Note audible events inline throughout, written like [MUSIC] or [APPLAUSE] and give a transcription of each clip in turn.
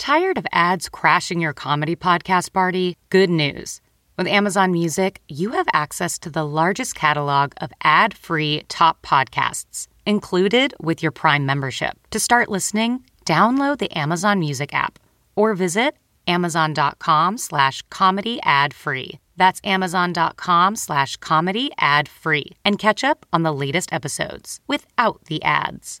Tired of ads crashing your comedy podcast party? Good news. With Amazon Music, you have access to the largest catalog of ad free top podcasts included with your Prime membership. To start listening, download the Amazon Music app or visit amazon.com slash comedy ad free. That's amazon.com slash comedy ad free and catch up on the latest episodes without the ads.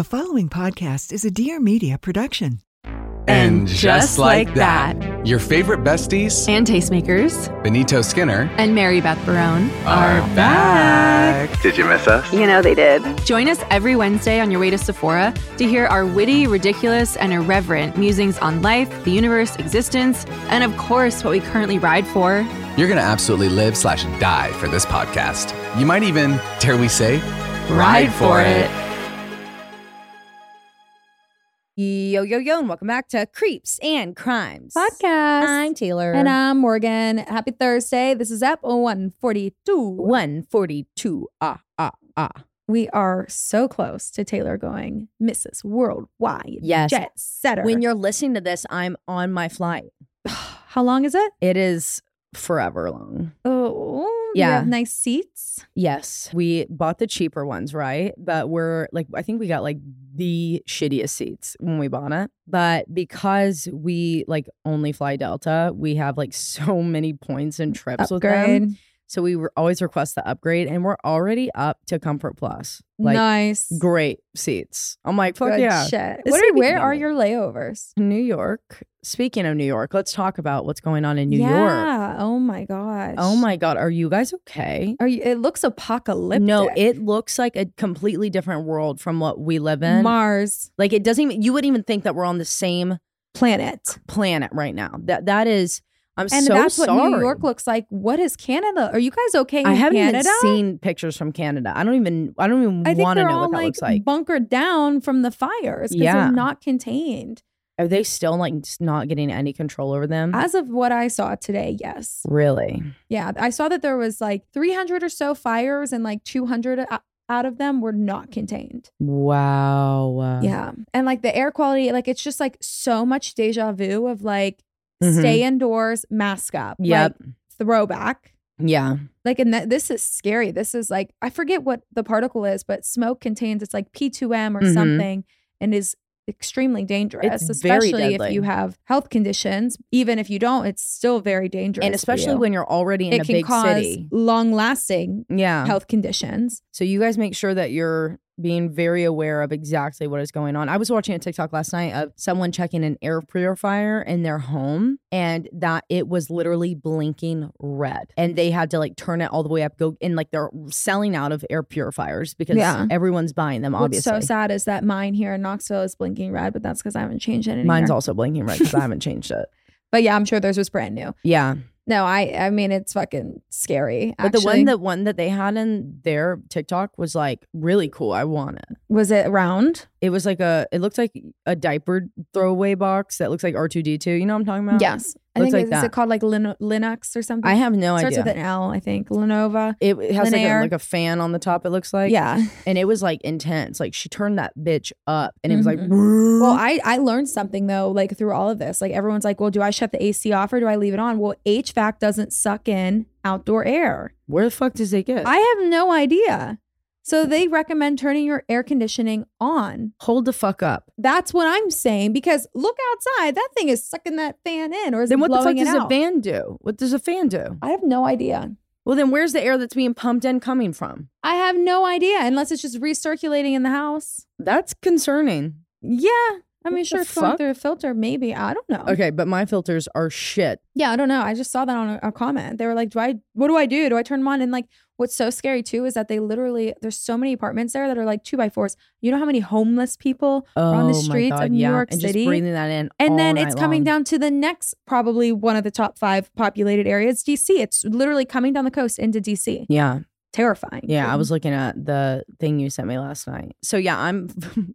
The following podcast is a Dear Media production. And just like that, your favorite besties and tastemakers, Benito Skinner and Mary Beth Barone, are back. Did you miss us? You know they did. Join us every Wednesday on your way to Sephora to hear our witty, ridiculous, and irreverent musings on life, the universe, existence, and of course, what we currently ride for. You're going to absolutely live slash die for this podcast. You might even, dare we say, ride, ride for it. it. Yo, yo, yo, and welcome back to Creeps and Crimes Podcast. I'm Taylar. And I'm Morgan. Happy Thursday. This is Ep 142. 142. Ah, ah, ah. We are so close to Taylar going Mrs. Worldwide. Yes. Jet setter. When you're listening to this, I'm on my flight. [SIGHS] How long is it? It is forever long. Oh, yeah. nice seats. Yes. We bought the cheaper ones, right? But we're like, I think we got like the shittiest seats when we bought it. But because we like only fly Delta, we have like [LAUGHS] so many points and trips upgrade. with them. So we were always request the upgrade, and we're already up to Comfort Plus. Like, nice, great seats. I'm like, fuck Good yeah. Shit. What are, where are your layovers? New York. Speaking of New York, let's talk about what's going on in New yeah. York. Yeah. Oh my gosh. Oh my god. Are you guys okay? Are you? It looks apocalyptic. No, it looks like a completely different world from what we live in. Mars. Like it doesn't even. You wouldn't even think that we're on the same planet. Planet right now. That that is. I'm and so that's sorry. what New York looks like. What is Canada? Are you guys okay? I haven't Canada? even seen pictures from Canada. I don't even. I don't even want to know all what that like looks like. bunkered down from the fires because Yeah. they're not contained. Are they still like not getting any control over them? As of what I saw today, yes. really? Yeah, I saw that there was like 300 or so fires and like 200 out of them were not contained. Wow. Yeah. And like the air quality, like it's just like so much deja vu of like Mhm. stay indoors, mask up. Yep. Like, throwback. Yeah. Like, and th- this is scary. This is like, I forget what the particle is, but smoke contains, it's like P2M or Mhm. something and is extremely dangerous, It's especially if you have health conditions. Even if you don't, it's still very dangerous. And especially you. when you're already in it a can big cause city. long lasting Yeah. health conditions. So you guys make sure that you're being very aware of exactly what is going on. I was watching a TikTok last night of someone checking an air purifier in their home and that it was literally blinking red. And they had to like turn it all the way up, go and like they're selling out of air purifiers because Yeah. everyone's buying them, obviously. What's so sad is that mine here in Knoxville is blinking red, but that's because I haven't changed it. in a Mine's also blinking red because I [LAUGHS] haven't changed it. But yeah, I'm sure theirs was brand new. Yeah. No, I I mean it's fucking scary. But the one that one that they had in their TikTok was like really cool. I want it. was it round? It was like a it looked like a diaper throwaway box that looks like R2D2. You know what I'm talking about? Yes. I Looks think like is that. it called like Lin- Linux or something? I have no Starts idea. Starts with an L, I think. Lenovo. It, it has like a, like a fan on the top. It looks like yeah. and it was like intense. Like she turned that bitch up, and it was like, Mhm. Well, I I learned something though, like through all of this. Like everyone's like, well, do I shut the AC off or do I leave it on? Well, HVAC doesn't suck in outdoor air. where the fuck does it get? I have no idea. So they recommend turning your air conditioning on. Hold the fuck up. That's what I'm saying because look outside. That thing is sucking that fan in, or is Then it what the fuck does a fan do? What does a fan do? I have no idea. Well, then where's the air that's being pumped in coming from? I have no idea unless it's just recirculating in the house. That's concerning. Yeah. I mean, sure, it's going through a filter, maybe. I don't know. Okay, but my filters are shit. Yeah, I don't know. I just saw that on a, a comment. They were like, "Do I? What do I do? Do I turn them on?" And like, what's so scary too is that they literally there's so many apartments there that are like two by fours. You know how many homeless people are on the Oh streets God, of New yeah, York and City? Just breathing that in. and then it's coming long. down to the next, probably one of the top five populated areas, DC. It's literally coming down the coast into DC. Yeah, Terrifying. yeah. I was looking at the thing you sent me last night. So yeah, I'm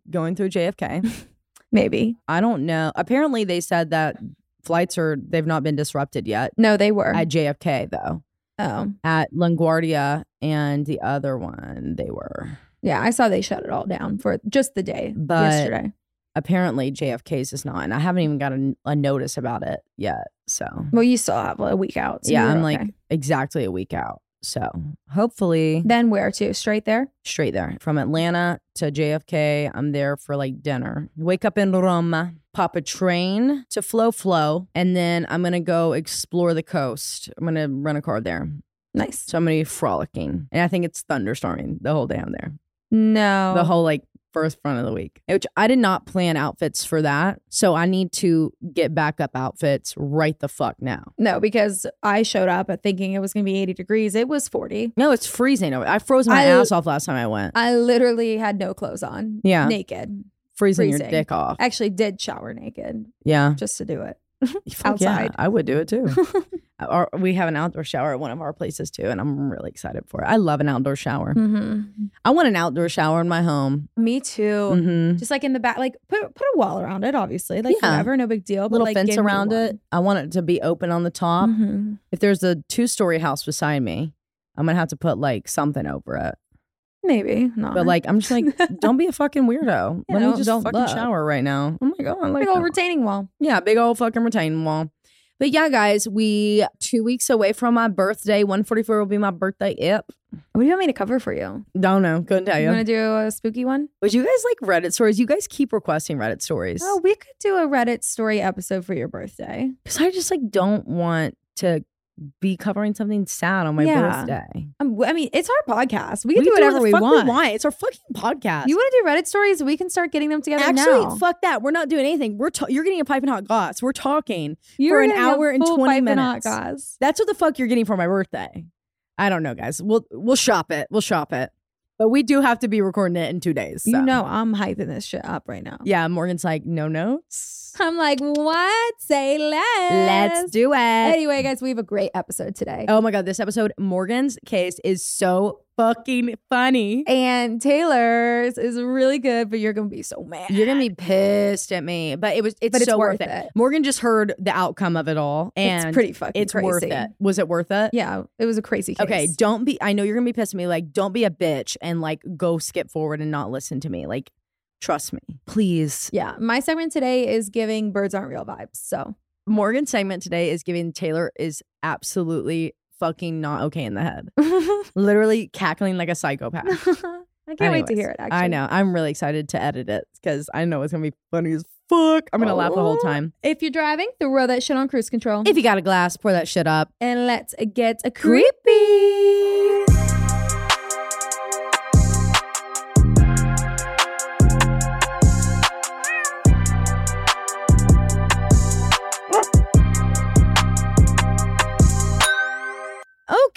[LAUGHS] going through JFK. [LAUGHS] maybe. I don't know. Apparently, they said that flights are they've not been disrupted yet No, they were. at JFK though. oh, At LaGuardia and the other one, they were. yeah. I saw they shut it all down for just the day But- yesterday. Apparently, JFK's is not, and I haven't even got a, a notice about it yet. So Well, you still have a week out. so yeah, I'm okay. like exactly a week out. So hopefully, Then where to? Straight there? straight there from Atlanta to JFK. I'm there for like dinner. Wake up in Roma, pop a train to Flow Flow, and then I'm gonna go explore the coast. I'm gonna rent a car there. Nice. So I'm gonna be frolicking, and I think it's thunderstorming the whole day I'm there. No. The whole like first front of the week, which I did not plan outfits for that. So I need to get backup outfits right the fuck now. No, because I showed up at thinking it was going to be 80 degrees. It was 40. No, it's freezing. over I froze my I- ass off last time I went. I literally had no clothes on. Yeah. Naked. freezing your freezing. dick off. Actually did shower naked Yeah. just to do it. [LAUGHS] Fuck yeah, outside. I would do it too. [LAUGHS] Our, we have an outdoor shower at one of our places too, and I'm really excited for it. I love an outdoor shower. hmm I want an outdoor shower in my home. Me too. hmm Just like in the back, like put put a wall around it, obviously. Like Yeah. whatever, no big deal. But Little like, fence around it. I want it to be open on the top. Mhm. If there's a two story house beside me, I'm gonna have to put like something over it. Maybe not. But like, I'm just like, [LAUGHS] don't be a fucking weirdo. Let me just don't fucking shower right now. Oh my god, I like big old that. retaining wall. Yeah, big old fucking retaining wall. But yeah, guys, we two weeks away from my birthday. 144 will be my birthday. Yep. What do you want me to cover for you? Don't know. Couldn't tell You you. want to do a spooky one? Would you guys like Reddit stories? You guys keep requesting Reddit stories. Oh, we could do a Reddit story episode for your birthday. because I just like don't want to be covering something sad on my Yeah. birthday. Um, I mean, it's our podcast. We can do what whatever we fuck want. It's our fucking podcast. You want to do Reddit stories? We can start getting them together Actually, now. fuck that. We're not doing anything. We're ta- you're getting a piping hot glass. We're talking You're for an hour and full 20 piping hot minutes. gauze. That's what the fuck you're getting for my birthday. I don't know, guys. We'll we'll shop it. We'll shop it. But we do have to be recording it in two days. You know, I'm hyping this shit up right now. Yeah, Morgan's like, no notes. I'm like, what? Say less. Let's do it. Anyway, guys, we have a great episode today. Oh my god, this episode, Morgan's case is so fucking funny. And Taylar's is really good, but you're gonna be so mad. You're gonna be pissed at me, but it was it's it's so worth worth it. it. Morgan just heard the outcome of it all, and it's pretty fucking it's crazy. worth it. Was it worth it? Yeah, it was a crazy case. Okay, don't be. I know you're gonna be pissed at me. Like, don't be a bitch and like go skip forward and not listen to me. Like, trust me, please. Yeah, my segment today is giving birds aren't real vibes. So Morgan's segment today is giving Taylar is absolutely fucking not okay in the head. [LAUGHS] Literally cackling like a psychopath. [LAUGHS] I can't wait to hear it. Actually, I know. I'm really excited to edit it because I know it's gonna be funny as fuck. I'm gonna laugh the whole Oh. time. If you're driving, throw that shit on cruise control. If you got a glass, pour that shit up. and let's get a creepy.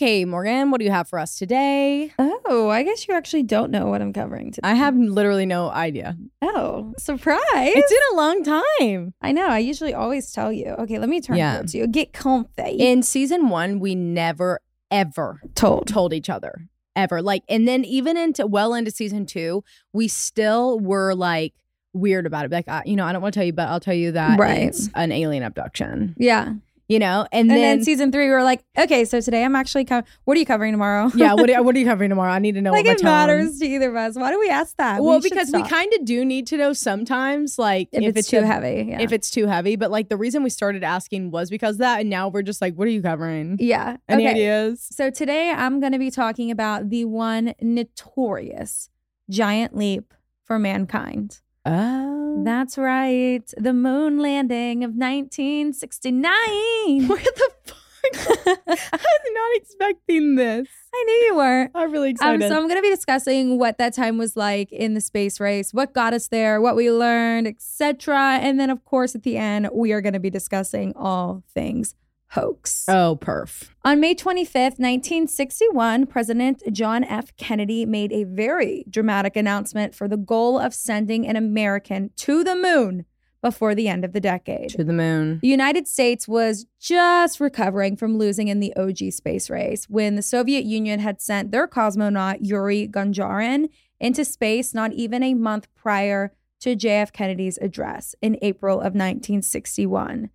Okay, Morgan, what do you have for us today? Oh, I guess you actually don't know what I'm covering today. I have literally no idea. Oh, surprise! It's been a long time. I know. I usually always tell you. Okay, let me turn Yeah. it to you. Get comfy. In season one, we never ever told. told each other ever. Like, and then even into well into season two, we still were like weird about it. Like, I, you know, I don't want to tell you, but I'll tell you that Right. it's an alien abduction. Yeah. You know, and, And, then, then, season three, we were like, okay, so today I'm actually co- what are you covering tomorrow? [LAUGHS] yeah, what are, [LAUGHS] what are you covering tomorrow? I need to know. like what it matters to either of us. Why do we ask that? Well, should because we kind of do need to know sometimes, like if, it's, too a- heavy. Yeah. If it's too heavy, but like the reason we started asking was because of that, and now we're just like, what are you covering? yeah. Any okay. ideas? So today I'm going to be talking about the one notorious giant leap for mankind. Oh, That's right. The moon landing of 1969. [LAUGHS] where the fuck [LAUGHS] I was not expecting this. I knew you were. I'm really Um, excited. so I'm going to be discussing what that time was like in the space race, what got us there, what we learned, etc. And then, of course, at the end, we are going to be discussing all things hoax. oh, perf. On May 25th, 1961, President John F. Kennedy made a very dramatic announcement for the goal of sending an American to the moon before the end of the decade. To the moon. The United States was just recovering from losing in the OG space race when the Soviet Union had sent their cosmonaut Yuri Gagarin into space not even a month prior to JF Kennedy's address in April of 1961.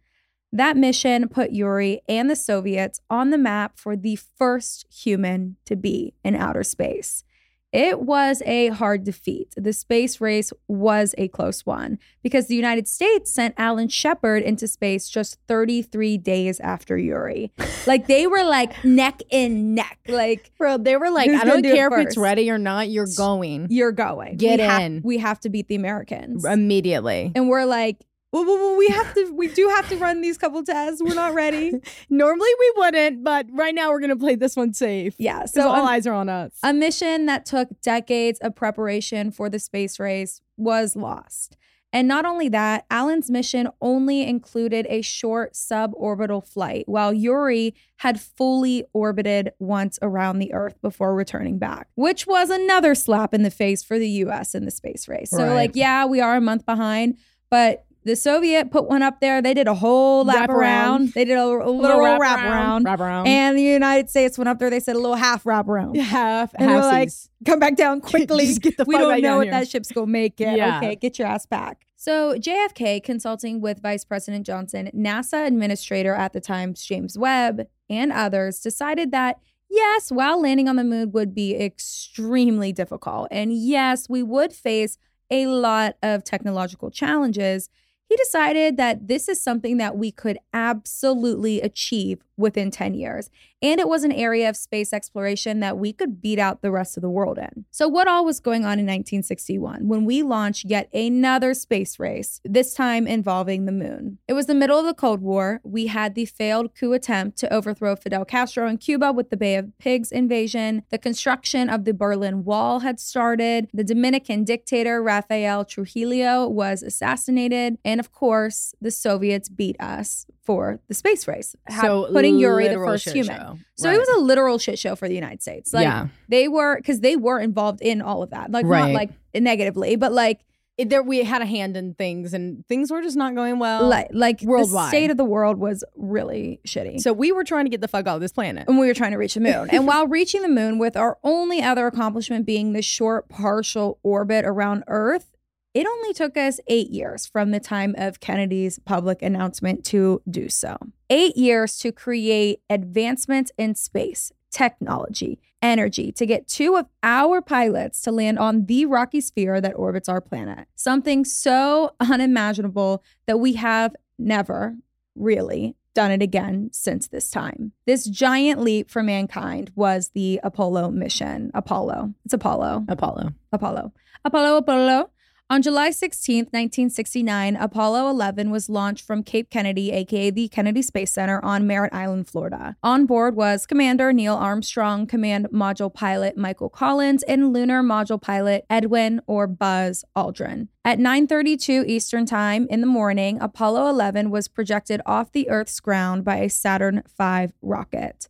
That mission put Yuri and the Soviets on the map for the first human to be in outer space. It was a hard defeat. The space race was a close one because the United States sent Alan Shepard into space just 33 days after Yuri. [LAUGHS] Like they were like neck and neck. Like Bro, they were like, I don't do it care if it's ready or not, you're going you're going. Get we ha- in. we have to beat the Americans. immediately. and we're like, well, well, we have to. We do have to run these couple tests. We're not ready. [LAUGHS] Normally we wouldn't, but right now we're gonna play this one safe. Yeah. So all um, eyes are on us. A mission that took decades of preparation for the space race was lost. And not only that, Alan's mission only included a short suborbital flight, while Yuri had fully orbited once around the Earth before returning back, which was another slap in the face for the US in the space race. So, Right. like, yeah, we are a month behind, but the Soviet put one up there. They did a whole lap Wrap around. around. They did a, a literal wrap, around. Wrap around. And the United States went up there. They said a little half wrap around. [LAUGHS] half, And we're like, come back down [LAUGHS] quickly. Just get the we don't know here. that ship's gonna make it. Yeah. Okay, get your ass back. So JFK, consulting with Vice President Johnson, NASA administrator at the time, James Webb, and others, decided that yes, while landing on the moon would be extremely difficult, and yes, we would face a lot of technological challenges. He decided that this is something that we could absolutely achieve within 10 years. And it was an area of space exploration that we could beat out the rest of the world in. So, what all was going on in 1961 when we launched yet another space race, this time involving the moon? It was the middle of the Cold War. We had the failed coup attempt to overthrow Fidel Castro in Cuba with the Bay of Pigs invasion. The construction of the Berlin Wall had started. The Dominican dictator Rafael Trujillo was assassinated. And of course, the Soviets beat us for the space race, So putting Yuri the first human. show. So Right. it was a literal shit show for the United States. Like Yeah. they were because they were involved in all of that. Like not like negatively, but like It- there we had a hand in things, and things were just not going well. like like the worldwide. state of the world was really shitty. so we were trying to get the fuck off this planet. and we were trying to reach the moon. and [LAUGHS] while reaching the moon, with our only other accomplishment being the short partial orbit around Earth, it only took us eight years from the time of Kennedy's public announcement to do so. Eight years to create advancements in space, technology, energy to get two of our pilots to land on the rocky sphere that orbits our planet. Something so unimaginable that we have never really done it again since this time. This giant leap for mankind was the Apollo mission. Apollo. It's Apollo. Apollo. Apollo. Apollo, Apollo. On July 16, 1969, Apollo 11 was launched from Cape Kennedy, aka the Kennedy Space Center on Merritt Island, Florida. On board was Commander Neil Armstrong, Command Module Pilot Michael Collins, and Lunar Module Pilot Edwin or Buzz Aldrin. At 9:32 Eastern Time in the morning, Apollo 11 was projected off the Earth's ground by a Saturn V rocket.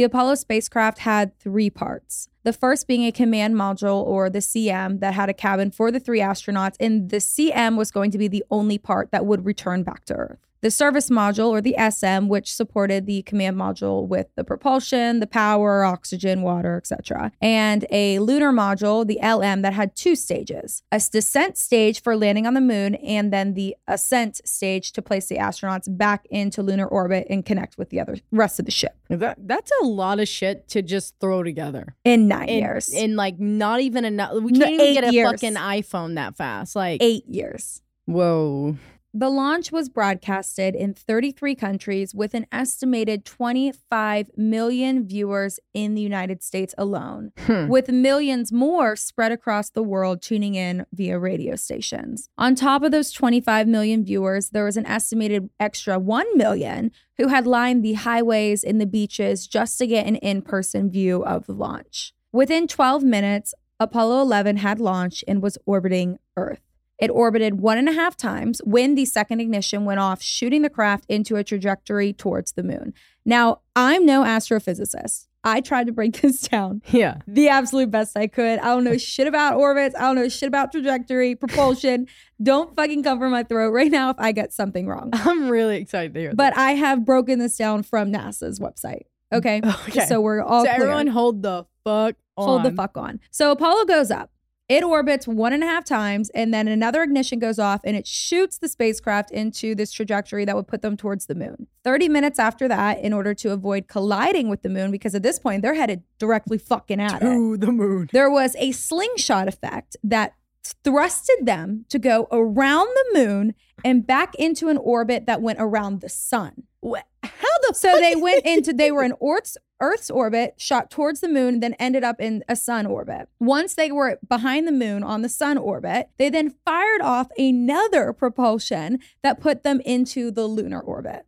The Apollo spacecraft had three parts. The first being a command module or the CM that had a cabin for the three astronauts, and the CM was going to be the only part that would return back to Earth. The service module or the SM, which supported the command module with the propulsion, the power, oxygen, water, etc. And a lunar module, the LM, that had two stages a descent stage for landing on the moon, and then the ascent stage to place the astronauts back into lunar orbit and connect with the other rest of the ship That, that's a lot of shit to just throw together. in nine In, years. in like not even enough. We can't even get a years. fucking iPhone that fast. Like, eight years. whoa. The launch was broadcasted in 33 countries with an estimated 25 million viewers in the United States alone, Hmm. with millions more spread across the world tuning in via radio stations. On top of those 25 million viewers, there was an estimated extra 1 million who had lined the highways and the beaches just to get an in person view of the launch. Within 12 minutes, Apollo 11 had launched and was orbiting Earth. It orbited one and a half times when the second ignition went off, shooting the craft into a trajectory towards the moon. Now, I'm no astrophysicist. I tried to break [LAUGHS] this down Yeah. the absolute best I could. I don't know [LAUGHS] shit about orbits. I don't know shit about trajectory, propulsion. don't fucking cover my throat right now if I get something wrong. [LAUGHS] I'm really excited to hear But I have broken this down from NASA's website. Okay. Okay. So we're all so clear. everyone hold the fuck on. Hold the fuck on. So Apollo goes up. It orbits one and a half times, and then another ignition goes off and it shoots the spacecraft into this trajectory that would put them towards the moon. 30 minutes after that, in order to avoid colliding with the moon, because at this point they're headed directly fucking at it, To the moon. there was a slingshot effect that thrusted them to go around the moon and back into an orbit that went around the sun. How the So they went into they were in [LAUGHS] Earth's Earth's orbit, shot towards the moon, then ended up in a sun orbit. Once they were behind the moon on the sun orbit, they then fired off another propulsion that put them into the lunar orbit.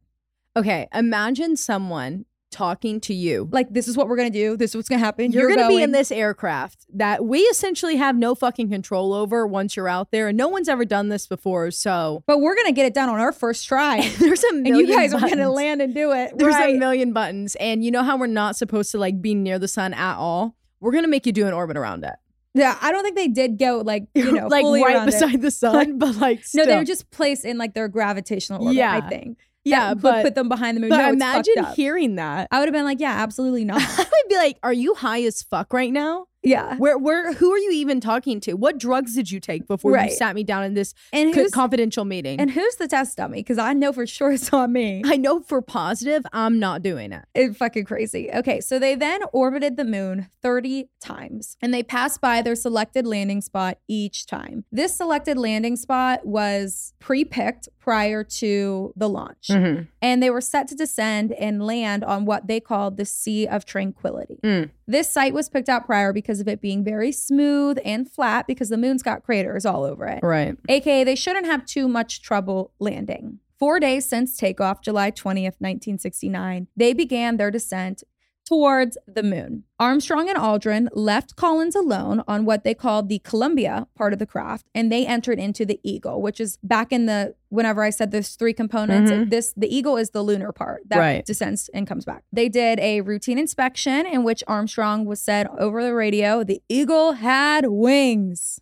Okay, imagine someone talking to you. Like this is what we're gonna do. This is what's gonna happen. You're, gonna be in this aircraft that we essentially have no fucking control over once you're out there, and no one's ever done this before. So but we're gonna get it done on our first try. [LAUGHS] there's a and million. you guys are gonna land and do it. There's right. a million buttons, and you know how we're not supposed to like be near the sun at all. We're gonna make you do an orbit around it, Yeah, I don't think they did go like you know [LAUGHS] like fully right around it. beside the sun, but like No, they still. were just placed in like their gravitational orbit. Yeah. I think. Yeah, but put them behind the moon. but no, imagine hearing that. I would have been like, yeah, absolutely not. [LAUGHS] I would be like, "Are you high as fuck right now? Yeah, Where, where, who are you even talking to? What drugs did you take before Right. you sat me down in this and co- confidential meeting?" and who's the test dummy? Because I know for sure it's not me. I know for positive, I'm not doing it. It's fucking crazy. Okay, so they then orbited the moon 30 times and they passed by their selected landing spot each time. This selected landing spot was pre picked prior to the launch. Mm-hmm. and they were set to descend and land on what they called the Sea of Tranquility. Mm. This site was picked out prior because of it being very smooth and flat because the moon's got craters all over it. Right. AKA, they shouldn't have too much trouble landing. Four days since takeoff, July 20th, 1969, they began their descent towards the moon. Armstrong and Aldrin left Collins alone on what they called the Columbia part of the craft, and they entered into the Eagle, which is back in the whenever I said there's three components. Mhm. This the Eagle is the lunar part that Right. descends and comes back. They did a routine inspection in which Armstrong was said over the radio, the Eagle had wings.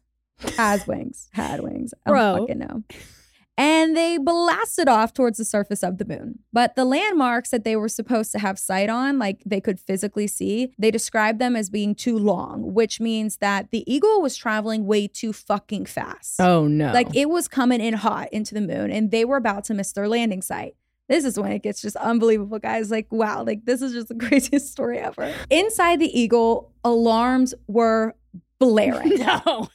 Has wings. Had wings. I don't Bro. fucking know and they blasted off towards the surface of the moon. But the landmarks that they were supposed to have sight on, like they could physically see, they described them as being too long, which means that the Eagle was traveling way too fucking fast. Oh no. Like it was coming in hot into the moon, and they were about to miss their landing site. This is when it gets just unbelievable, guys. Like, wow, like this is just the [LAUGHS] craziest story ever. Inside the Eagle, alarms were blaring. [LAUGHS] no.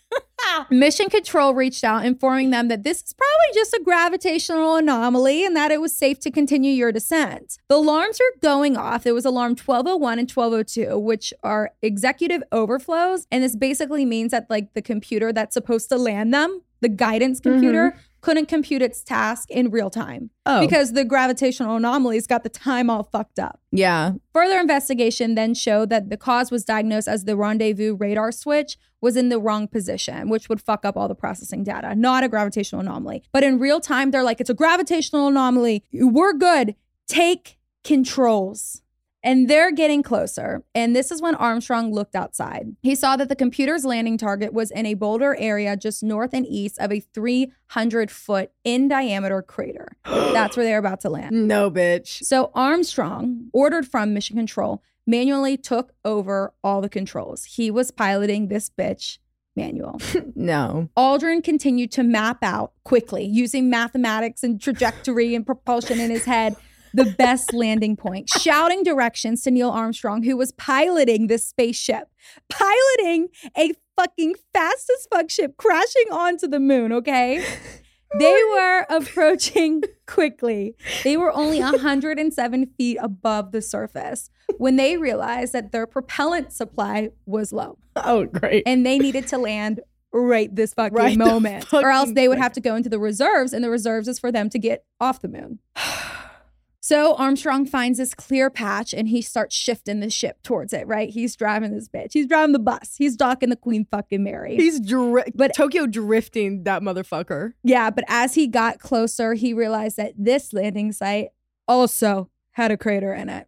Mission Control reached out, informing them that this is probably just a gravitational anomaly and that it was safe to continue your descent. The alarms are going off. It was alarm 1201 and 1202, which are executive overflows. And this basically means that, like, the computer that's supposed to land them, the guidance computer, mm-hmm. Couldn't compute its task in real time Oh. because the gravitational anomalies got the time all fucked up. yeah. Further investigation then showed that the cause was diagnosed as the rendezvous radar switch was in the wrong position, which would fuck up all the processing data, not a gravitational anomaly. But in real time, they're like, it's a gravitational anomaly. We're good. Take controls. And they're getting closer. And this is when Armstrong looked outside. He saw that the computer's landing target was in a boulder area just north and east of a 300 foot in diameter crater. [GASPS] That's where they're about to land. No, bitch. So Armstrong, ordered from Mission Control, manually took over all the controls. He was piloting this bitch manual. [LAUGHS] No. Aldrin continued to map out quickly using mathematics and trajectory and propulsion in his head [LAUGHS] the best landing point, shouting directions to Neil Armstrong, who was piloting this spaceship, piloting a fucking fast as fuck ship crashing onto the moon, okay? They [LAUGHS] were approaching quickly. They were only 107 feet above the surface when they realized that their propellant supply was low Oh, great. and they needed to land right this fucking Right moment or else they would have to go into the reserves and the reserves is for them to get off the moon. [SIGHS] [SIGHS] [SIGHS] So Armstrong finds this clear patch and he starts shifting the ship towards it, right? He's driving this bitch. He's driving the bus. He's docking the Queen fucking Mary. He's dri- But- Tokyo drifting that motherfucker. yeah, but as he got closer, he realized that this landing site also had a crater in it.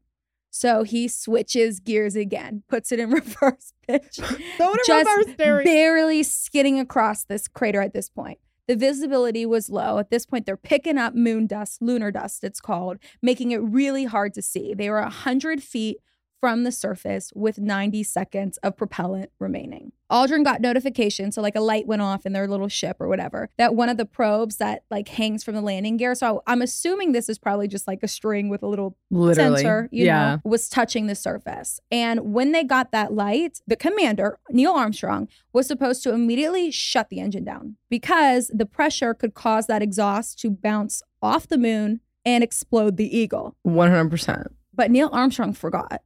So he switches gears again, puts it in [LAUGHS] reverse pitch. Throw it in just reverse, Derry. barely skidding across this crater at this point. The visibility was low. At this point, they're picking up moon dust, lunar dust, it's called, making it really hard to see. They were 100 feet from the surface with 90 seconds of propellant remaining. Aldrin got notification, so like a light went off in their little ship or whatever, that one of the probes that like hangs from the landing gear. So I'm assuming this is probably just like a string with a little Literally. sensor, you yeah. know, was touching the surface. And when they got that light, the commander, Neil Armstrong, was supposed to immediately shut the engine down because the pressure could cause that exhaust to bounce off the moon and explode the Eagle. 100%. But Neil Armstrong forgot.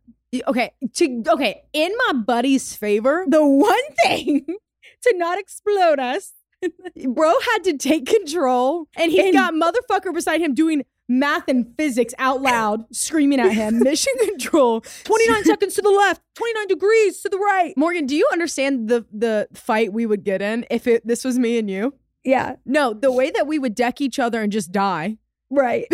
Okay, to okay, in my buddy's favor, The one [LAUGHS] thing to not explode us. [LAUGHS] bro had to take control and he's And- got motherfucker beside him doing math and physics out loud, screaming at him, [LAUGHS] mission control. 29 seconds to the left, 29 degrees to the right. Morgan, do you understand the the fight we would get in if it this was me and you? Yeah, No, the way that we would deck each other and just die. right.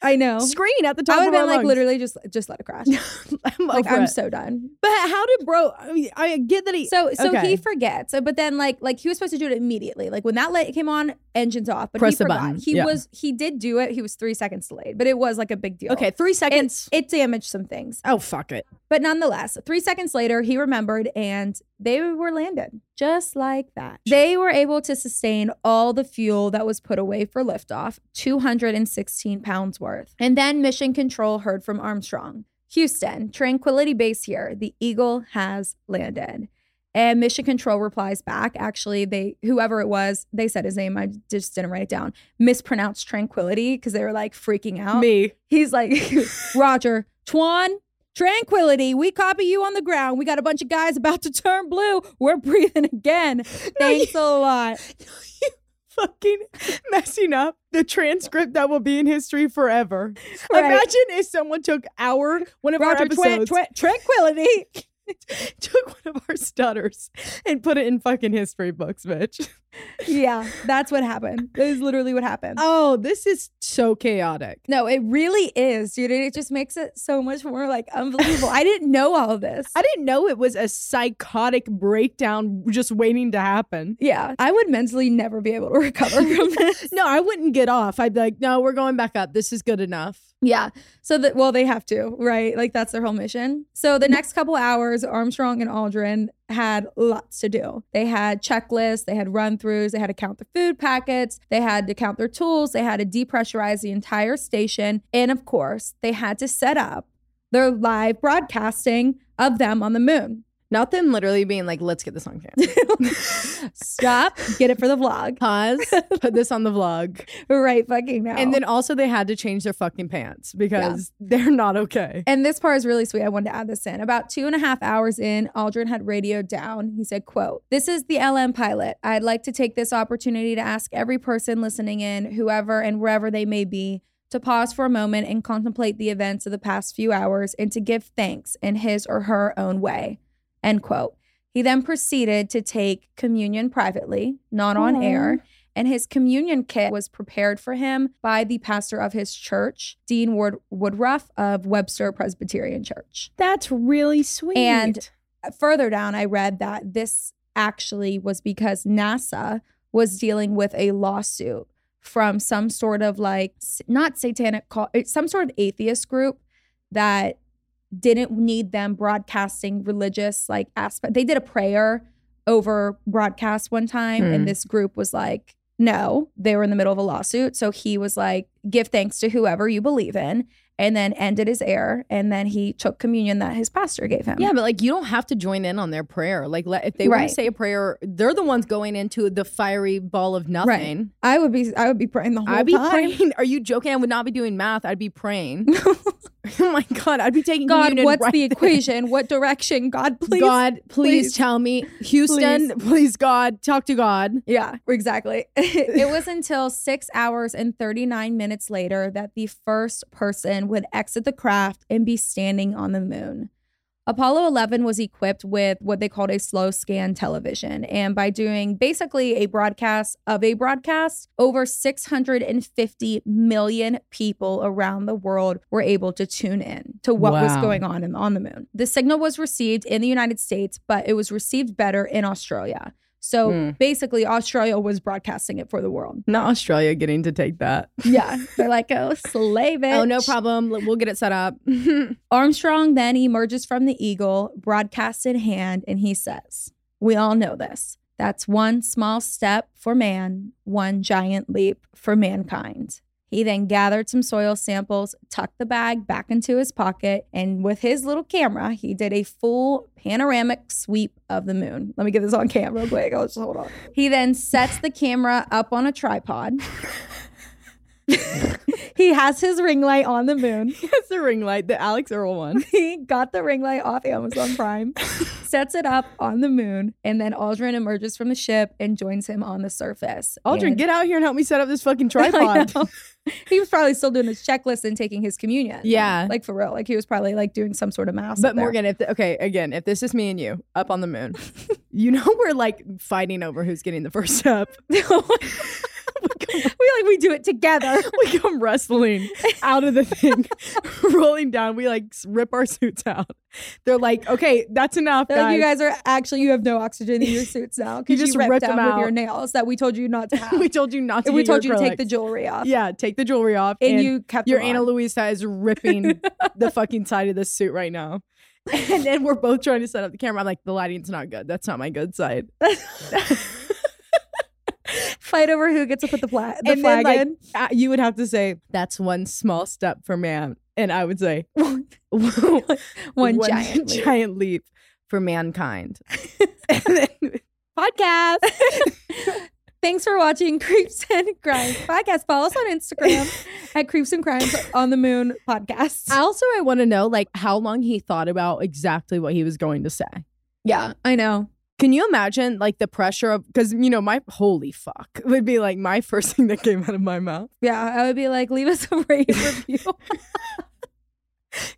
I know. screen at the top I would have been like, lungs. literally, just just let it crash. [LAUGHS] I'm like I'm it. so done. But how did bro? I, mean, I get that he. So so Okay. he forgets. But then like like he was supposed to do it immediately. Like when that light came on, engines off. But Press he the forgot. button. He Yeah. was he did do it. He was three seconds delayed, but it was like a big deal. okay, three It, seconds. it damaged some things. oh fuck it. But nonetheless, three seconds later, he remembered and they were landed just like that. They were able to sustain all the fuel that was put away for liftoff, 216 pounds worth. And then Mission Control heard from Armstrong Houston, Tranquility Base here. The Eagle has landed. And Mission Control replies back. Actually, they whoever it was, they said his name. I just didn't write it down. Mispronounced Tranquility because they were like freaking out. Me. He's like, [LAUGHS] Roger, Twan, tranquility. We copy you on the ground. We got a bunch of guys about to turn blue. We're breathing again. [LAUGHS] Thanks a lot. [LAUGHS] You fucking messing up the transcript that will be in history forever. Right. Imagine if someone took our one of our Roger, twan- episodes, twan- tranquility. [LAUGHS] took one of our stutters and put it in fucking history books, bitch. Yeah, that's what happened. That is literally what happened. Oh, this is so chaotic. No, it really is, dude. It just makes it so much more like unbelievable. I didn't know all this. I didn't know it was a psychotic breakdown just waiting to happen. yeah, I would mentally never be able to [LAUGHS] recover from [LAUGHS] this. No, I wouldn't get off. I'd be like, no, we're going back up. This is good enough. Yeah. So that well, they have to, right? Like that's their whole mission. So the mm-hmm. next couple hours, Armstrong and Aldrin had lots to do. They had checklists, they had run-throughs, they had to count the food packets, they had to count their tools, they had to depressurize the entire station, and of course, they had to set up their live broadcasting of them on the moon. Not them literally being like, let's get this on camera. [LAUGHS] Stop, get it for the vlog. Pause, [LAUGHS] put this on the vlog. Right fucking now. And then also they had to change their fucking pants because they're not okay. And this part is really sweet. I wanted to add this in. About two and a half hours in, Aldrin had radioed down. He said, quote, This is the LM pilot. I'd like to take this opportunity to ask every person listening in, whoever and wherever they may be, to pause for a moment and contemplate the events of the past few hours and to give thanks in his or her own way. End quote. He then proceeded to take communion privately, not on air. And his communion kit was prepared for him by the pastor of his church, Dean Wood- Woodruff of Webster Presbyterian Church. That's really sweet. And further down, I read that this actually was because NASA was dealing with a lawsuit from some sort of like, not satanic call, it's some sort of atheist group that didn't need them broadcasting religious like aspect. They did a prayer over broadcast one time, Hmm. and this group was like, no, they were in the middle of a lawsuit. So he was like, give thanks to whoever you believe in. And then ended his air. And then he took communion that his pastor gave him. Yeah, but like you don't have to join in on their prayer. Like let, if they want to say a prayer, they're the ones going into the fiery ball of nothing. Right. I would be I would be praying the whole time. I'd be time. praying. [LAUGHS] Are you joking? I would not be doing math. I'd be praying. [LAUGHS] [LAUGHS] oh my god, I'd be taking God, what's right the then. equation? What direction? God, please. God, please, please. tell me, Houston. Please. God, talk to God. Yeah, exactly. it was until six hours and 39 minutes later that the first person would exit the craft and be standing on the moon. Apollo 11 was equipped with what they called a slow scan television. And by doing basically a broadcast of a broadcast, over 650 million people around the world were able to tune in to what was going on in, on the moon. The signal was received in the United States, but it was received better in Australia. So Hmm. basically, Australia was broadcasting it for the world. Not Australia getting to take that. Yeah. [LAUGHS] They're like, oh, slave it. Oh, no problem. We'll get it set up. [LAUGHS] Armstrong then emerges from the Eagle, broadcast in hand, and he says, We all know this. That's one small step for man, one giant leap for mankind. He then gathered some soil samples, tucked the bag back into his pocket, and with his little camera, he did a full panoramic sweep of the moon. Let me get this on camera real quick. I'll just hold on. He then sets the camera up on a tripod. [LAUGHS] [LAUGHS] he has his ring light on the moon. [LAUGHS] It's the ring light, the Alix Earle one. [LAUGHS] he got the ring light off Amazon Prime, sets it up on the moon, and then Aldrin emerges from the ship and joins him on the surface. Aldrin, And- get out here and help me set up this fucking tripod. he was probably still doing his checklist and taking his communion. Yeah. Like for real. Like he was probably like doing some sort of mass. But. Morgan, if the, okay, again, if this is me and you up on the moon, you know we're like fighting over who's getting the first step. We like we do it together. [LAUGHS] we come wrestling out of the thing, [LAUGHS] rolling down. We like rip our suits out. They're like, okay, that's enough, guys. like, you guys are actually you have no oxygen in your [LAUGHS] suits now because you, just ripped, ripped them them with your nails that we told you not to have. we told you not to. And we told you to take the jewelry off. Yeah, take the jewelry off. And you kept your on. Luisa is ripping the fucking side of this suit right now. And then we're both trying to set up the camera. I'm like, the lighting's not good. That's not my good side. Fight over who gets to put the, fla- the and flag then, like, in. you would have to say, that's one small step for man. And I would say, [LAUGHS] [LAUGHS] One giant [LAUGHS] leap. giant leap for mankind. and then, podcast. Thanks for watching Creeps and Crimes podcast. Follow us on Instagram at Creeps and Crimes on the Moon podcast. also, I want to know like how long he thought about exactly what he was going to say. Yeah, I know. Can you imagine like the pressure of because you know my holy fuck [LAUGHS] would be like my first [LAUGHS] thing that came out of my mouth. Yeah, I would be like, leave us a rate review. [LAUGHS]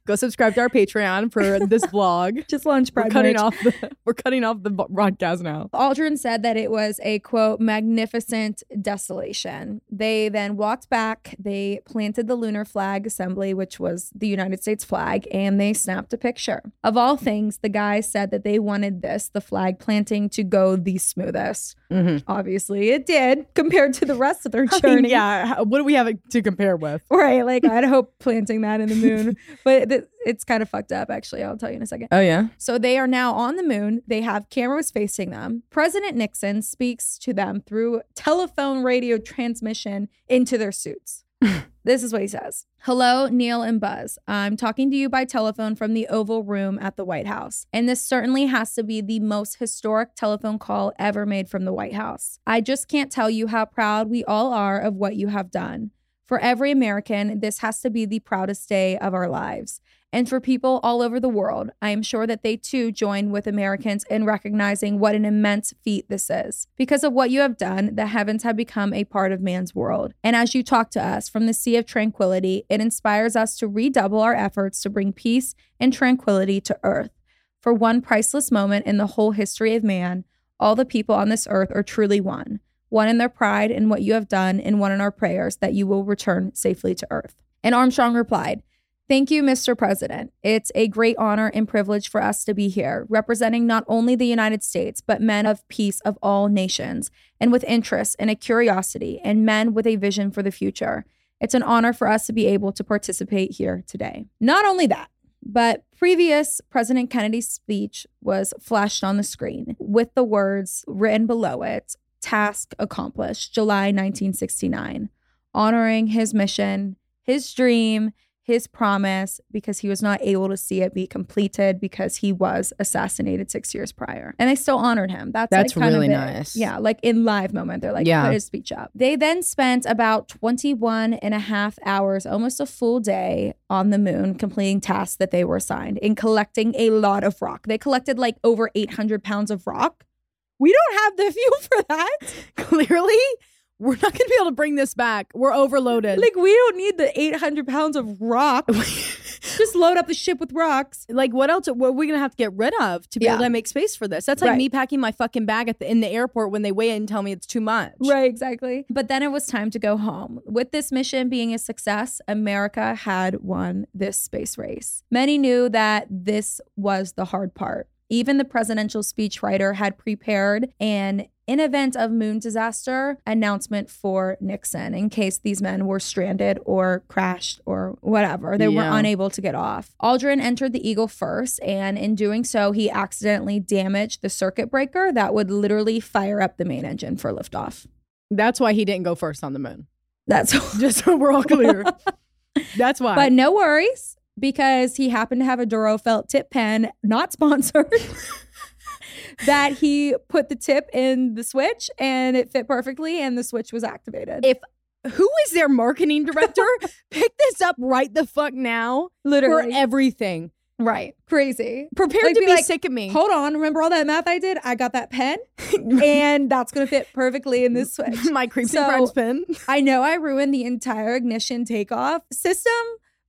Go subscribe to our Patreon for this [LAUGHS] vlog. Just launch We're cutting off the [LAUGHS] we're cutting off the broadcast now. Aldrin said that it was a quote magnificent desolation. They then walked back. They planted the lunar flag assembly, which was the United States flag, and they snapped a picture. Of all things, the guys said that they wanted this, the flag planting, to go the smoothest. Mm-hmm. Obviously, it did compared to the rest of their [LAUGHS] I journey. mean, yeah, what do we have to compare with? Right. Like, I'd hope planting that in the moon, but th- it's kind of fucked up, actually. I'll tell you in a second. Oh yeah. So they are now on the moon. They have cameras facing them. President Nixon speaks to them through telephone radio transmission into their suits. [LAUGHS] this is what he says Hello, Neil and Buzz. I'm talking to you by telephone from the Oval Room at the White House. And this certainly has to be the most historic telephone call ever made from the White House. I just can't tell you how proud we all are of what you have done. For every American, this has to be the proudest day of our lives. And for people all over the world, I am sure that they too join with Americans in recognizing what an immense feat this is. Because of what you have done, the heavens have become a part of man's world. And as you talk to us from the sea of tranquility, it inspires us to redouble our efforts to bring peace and tranquility to earth. For one priceless moment in the whole history of man, all the people on this earth are truly one. One in their pride in what you have done, and one in our prayers that you will return safely to earth. And Armstrong replied, Thank you, Mr. President. It's a great honor and privilege for us to be here, representing not only the United States, but men of peace of all nations, and with interest and a curiosity, and men with a vision for the future. It's an honor for us to be able to participate here today. Not only that, but previous President Kennedy's speech was flashed on the screen with the words written below it Task accomplished, July 1969, honoring his mission, his dream, his promise because he was not able to see it be completed because he was assassinated six years prior. And they still honored him. That's, That's like kind really nice. Yeah, like in live moment, they're like, Yeah. put his speech up. They then spent about 21 and a half hours, almost a full day on the moon, completing tasks that they were assigned in collecting a lot of rock. They collected like over 800 pounds of rock. We don't have the [LAUGHS] fuel for that. Clearly, we're not going to be able to bring this back. We're overloaded. Like, we don't need the 800 pounds of rock. [LAUGHS] Just load up the ship with rocks. like what else? What are we gonna have to get rid of to be Yeah. able to make space for this? That's like Right. me packing my fucking bag at the in the airport when they weigh it and tell me it's too much. Right, exactly. But then it was time to go home. With this mission being a success, America had won this space race. Many knew that this was the hard part. Even the presidential speechwriter had prepared an in event of moon disaster announcement for Nixon in case these men were stranded or crashed or whatever. They were unable to get off. Aldrin entered the Eagle first, and in doing so, he accidentally damaged the circuit breaker that would literally fire up the main engine for liftoff. That's why he didn't go first on the moon. That's [LAUGHS] Just so we're all clear. [LAUGHS] That's why. but no worries because he happened to have a Duro felt tip pen, not [LAUGHS] sponsored. [LAUGHS] that he put the tip in the switch and it fit perfectly and the switch was activated. if who is their marketing director? [LAUGHS] Pick this up right the fuck now Literally. for everything. right. Crazy. Prepared Like, to be be like, sick of me. Hold on, remember all that math I did? I got that pen and that's going to fit perfectly in this switch. my creeps So- pin. I know I ruined the entire ignition takeoff system,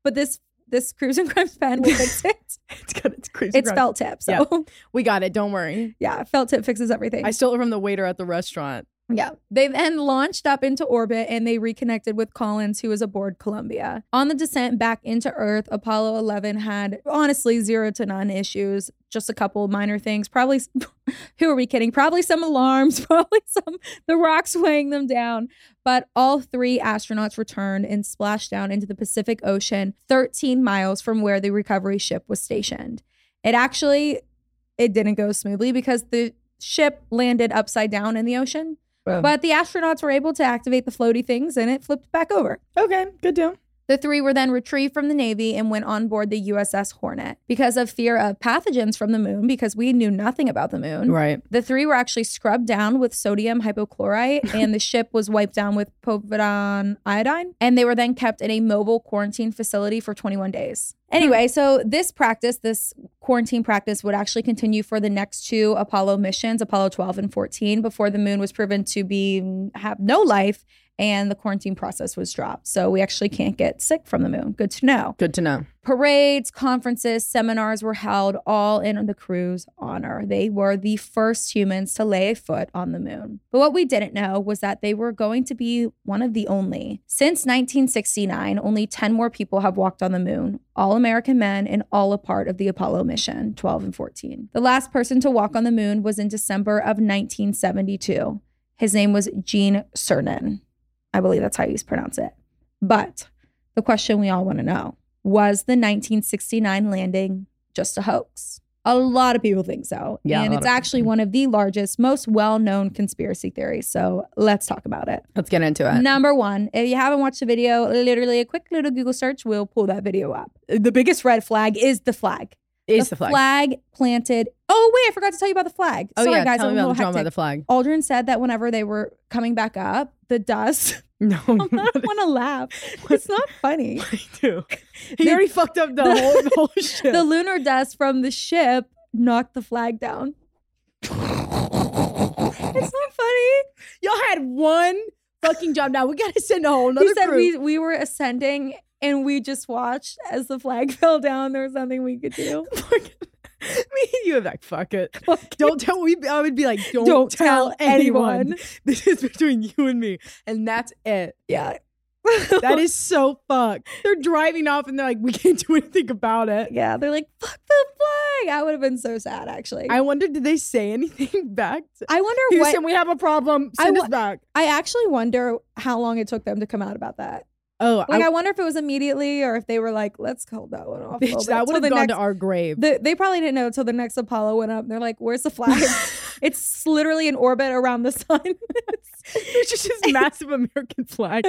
but this this Creeps and Crimes [LAUGHS] pen will fix it. It's good. It's crazy. It's felt tip. So We got it. Don't worry. yeah, felt tip fixes everything. I stole it from the waiter at the restaurant. Yeah. They then launched up into orbit and they reconnected with Collins, who was aboard Columbia. On the descent back into Earth, Apollo 11 had honestly zero to none issues, just a couple minor things. Probably, [LAUGHS] who are we kidding? Probably some alarms, [LAUGHS] probably some, the rocks weighing them down. But all three astronauts returned and splashed down into the Pacific Ocean, 13 miles from where the recovery ship was stationed. It actually, it didn't go smoothly because the ship landed upside down in the ocean. But the astronauts were able to activate the floaty things and it flipped back over. Okay, good deal. The three were then retrieved from the Navy and went on board the USS Hornet. Because of fear of pathogens from the moon, because we knew nothing about the moon, Right. the three were actually scrubbed down with sodium hypochlorite [LAUGHS] and the ship was wiped down with povidone iodine. And they were then kept in a mobile quarantine facility for 21 days. Hmm. Anyway, so this practice, this quarantine practice, would actually continue for the next two Apollo missions, Apollo 12 and 14, before the moon was proven to be have no life and the quarantine process was dropped. So we actually can't get sick from the moon. Good to know. Good to know. Parades, conferences, seminars were held all in the crew's honor. They were the first humans to lay a foot on the moon. But what we didn't know was that they were going to be one of the only. Since 1969, only 10 more people have walked on the moon, all American men and all a part of the Apollo mission 12 and 14. The last person to walk on the moon was in December of 1972. His name was Gene Cernan. I believe that's how you pronounce it. But the question we all want to know was the 1969 landing just a hoax? A lot of people think so. Yeah, and it's actually one of the largest, most well known conspiracy theories. So let's talk about it. Let's get into it. Number one, if you haven't watched the video, literally a quick little Google search will pull that video up. The biggest red flag is the flag. Is the flag. planted. Oh, wait, I forgot to tell you about the flag. Oh Sorry, yeah, guys. tell I'm me a about little the drama about the flag. Aldrin said that whenever they were coming back up, the dust. [LAUGHS] [LAUGHS] No, I don't want to laugh. [LAUGHS] It's not funny. I do. He already fucked up the whole, the whole shit. The lunar dust from the ship knocked the flag down. it's not funny. Y'all had one fucking job. Now we gotta send a whole nother he said we we were ascending and we just watched as the flag [LAUGHS] fell down. There was nothing we could do. [LAUGHS] [LAUGHS] Me and you be like, fuck it. Don't tell we I would be like, don't, Don't tell, tell anyone. anyone. This is between you and me. And that's it. Yeah. That is so fucked. They're driving off and they're like, we can't do anything about it. yeah, they're like, fuck the flag. I would have been so sad actually. I wonder, did they say anything back? To- I wonder Houston, what we have a problem. I Send wa- us back. I actually wonder how long it took them to come out about that. Oh, Like, I, I, wonder if it was immediately or if they were like, let's hold that one off. bitch, that would have gone next- to our grave. The, they probably didn't know until the next Apollo went up. They're like, "Where's the [LAUGHS] flag?" it's literally in orbit around the sun. [LAUGHS] It's just this [LAUGHS] massive American flag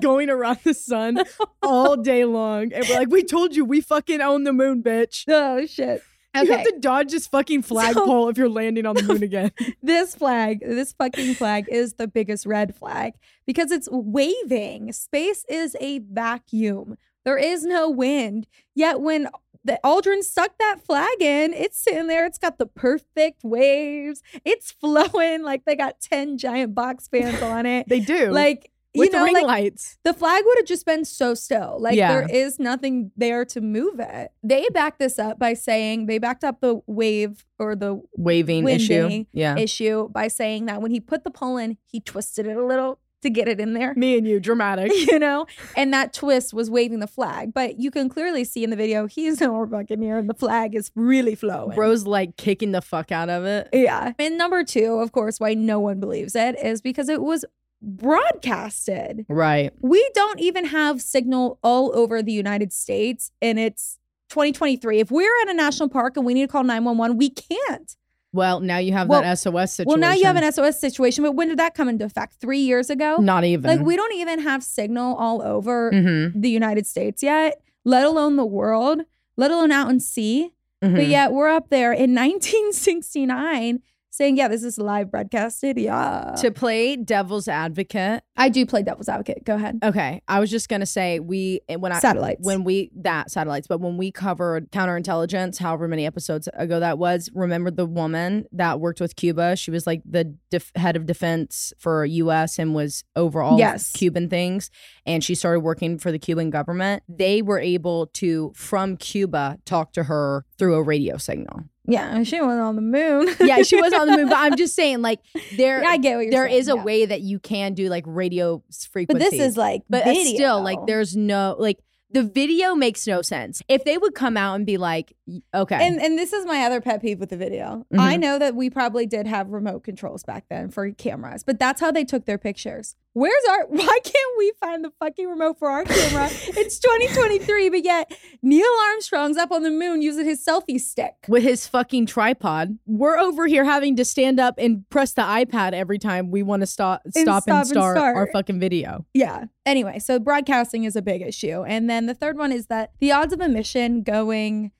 going around the sun all day long. And we're like, we told you we fucking own the moon, bitch. oh shit! You have to dodge this fucking flagpole if you're landing on the [LAUGHS] moon again. this flag, this fucking flag, is the biggest red flag because it's waving. Space is a vacuum. There is no wind. Yet when the Aldrin stuck that flag in, it's sitting there. It's got the perfect waves. It's [LAUGHS] flowing like they got ten giant box fans on it. They do. like with you know, ring like, lights. the flag would have just been so still. Like Yeah. there is nothing there to move it. They backed this up by saying they backed up the wave or the Waving issue. Yeah. issue by saying that when he put the pole in, he twisted it a little to get it in there. Me and you, dramatic. [LAUGHS] You know, and that twist was waving the flag, but you can clearly see in the video he's [LAUGHS] nowhere fucking near, and the flag is really flowing. Bro's like kicking the fuck out of it. Yeah. And number two, of course, why no one believes it is because it was broadcasted. Right. We don't even have signal all over the United States, and it's 2023. If we're at a national park and we need to call 911, we can't. Well, now you have Well- that SOS situation. Well, now you have an SOS situation, but when did that come into effect? Three years ago? Not even. Like, we don't even have signal all over Mhm. the United States yet, let alone the world, let alone out in sea. But Mhm. yet we're up there in 1969 saying, yeah, this is live broadcasted. Yeah. to play devil's advocate. I do play devil's advocate. Go ahead. Okay, I was just gonna say we when I Satellites. when we that satellites, but when we covered counterintelligence, however many episodes ago that was, remember the woman that worked with Cuba? She was like the def- head of defense for U.S. and was over all Yes. Cuban things, and she started working for the Cuban government. They were able to from Cuba talk to her through a radio signal. Yeah, she was on the moon. Yeah, she was on the moon, but I'm just [LAUGHS] saying, like there, Yeah, I get what you're there saying, is a yeah. way that you can do like radio frequency. But this is like but video. still like there's no like the video makes no sense. If they would come out and be like, okay, And and this is my other pet peeve with the video. Mhm. I know that we probably did have remote controls back then for cameras, but that's how they took their pictures. Where's our [LAUGHS] why can't we find the fucking remote for our camera? [LAUGHS] it's 2023, but yet Neil Armstrong's up on the moon using his selfie stick. with his fucking tripod, we're over here having to stand up and press the iPad every time we want to stop, stop, stop and and start, our fucking video. Yeah. Anyway, so broadcasting is a big issue. And then the third one is that the odds of a mission going,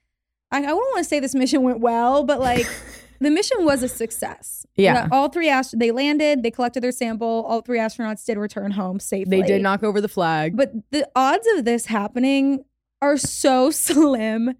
I, I don't want to say this mission went well, but like [LAUGHS] the mission was a success. Yeah. The- all three ast- they landed, they collected their sample. All three astronauts did return home safely. They did knock over the flag. But the odds of this happening are so [LAUGHS] slim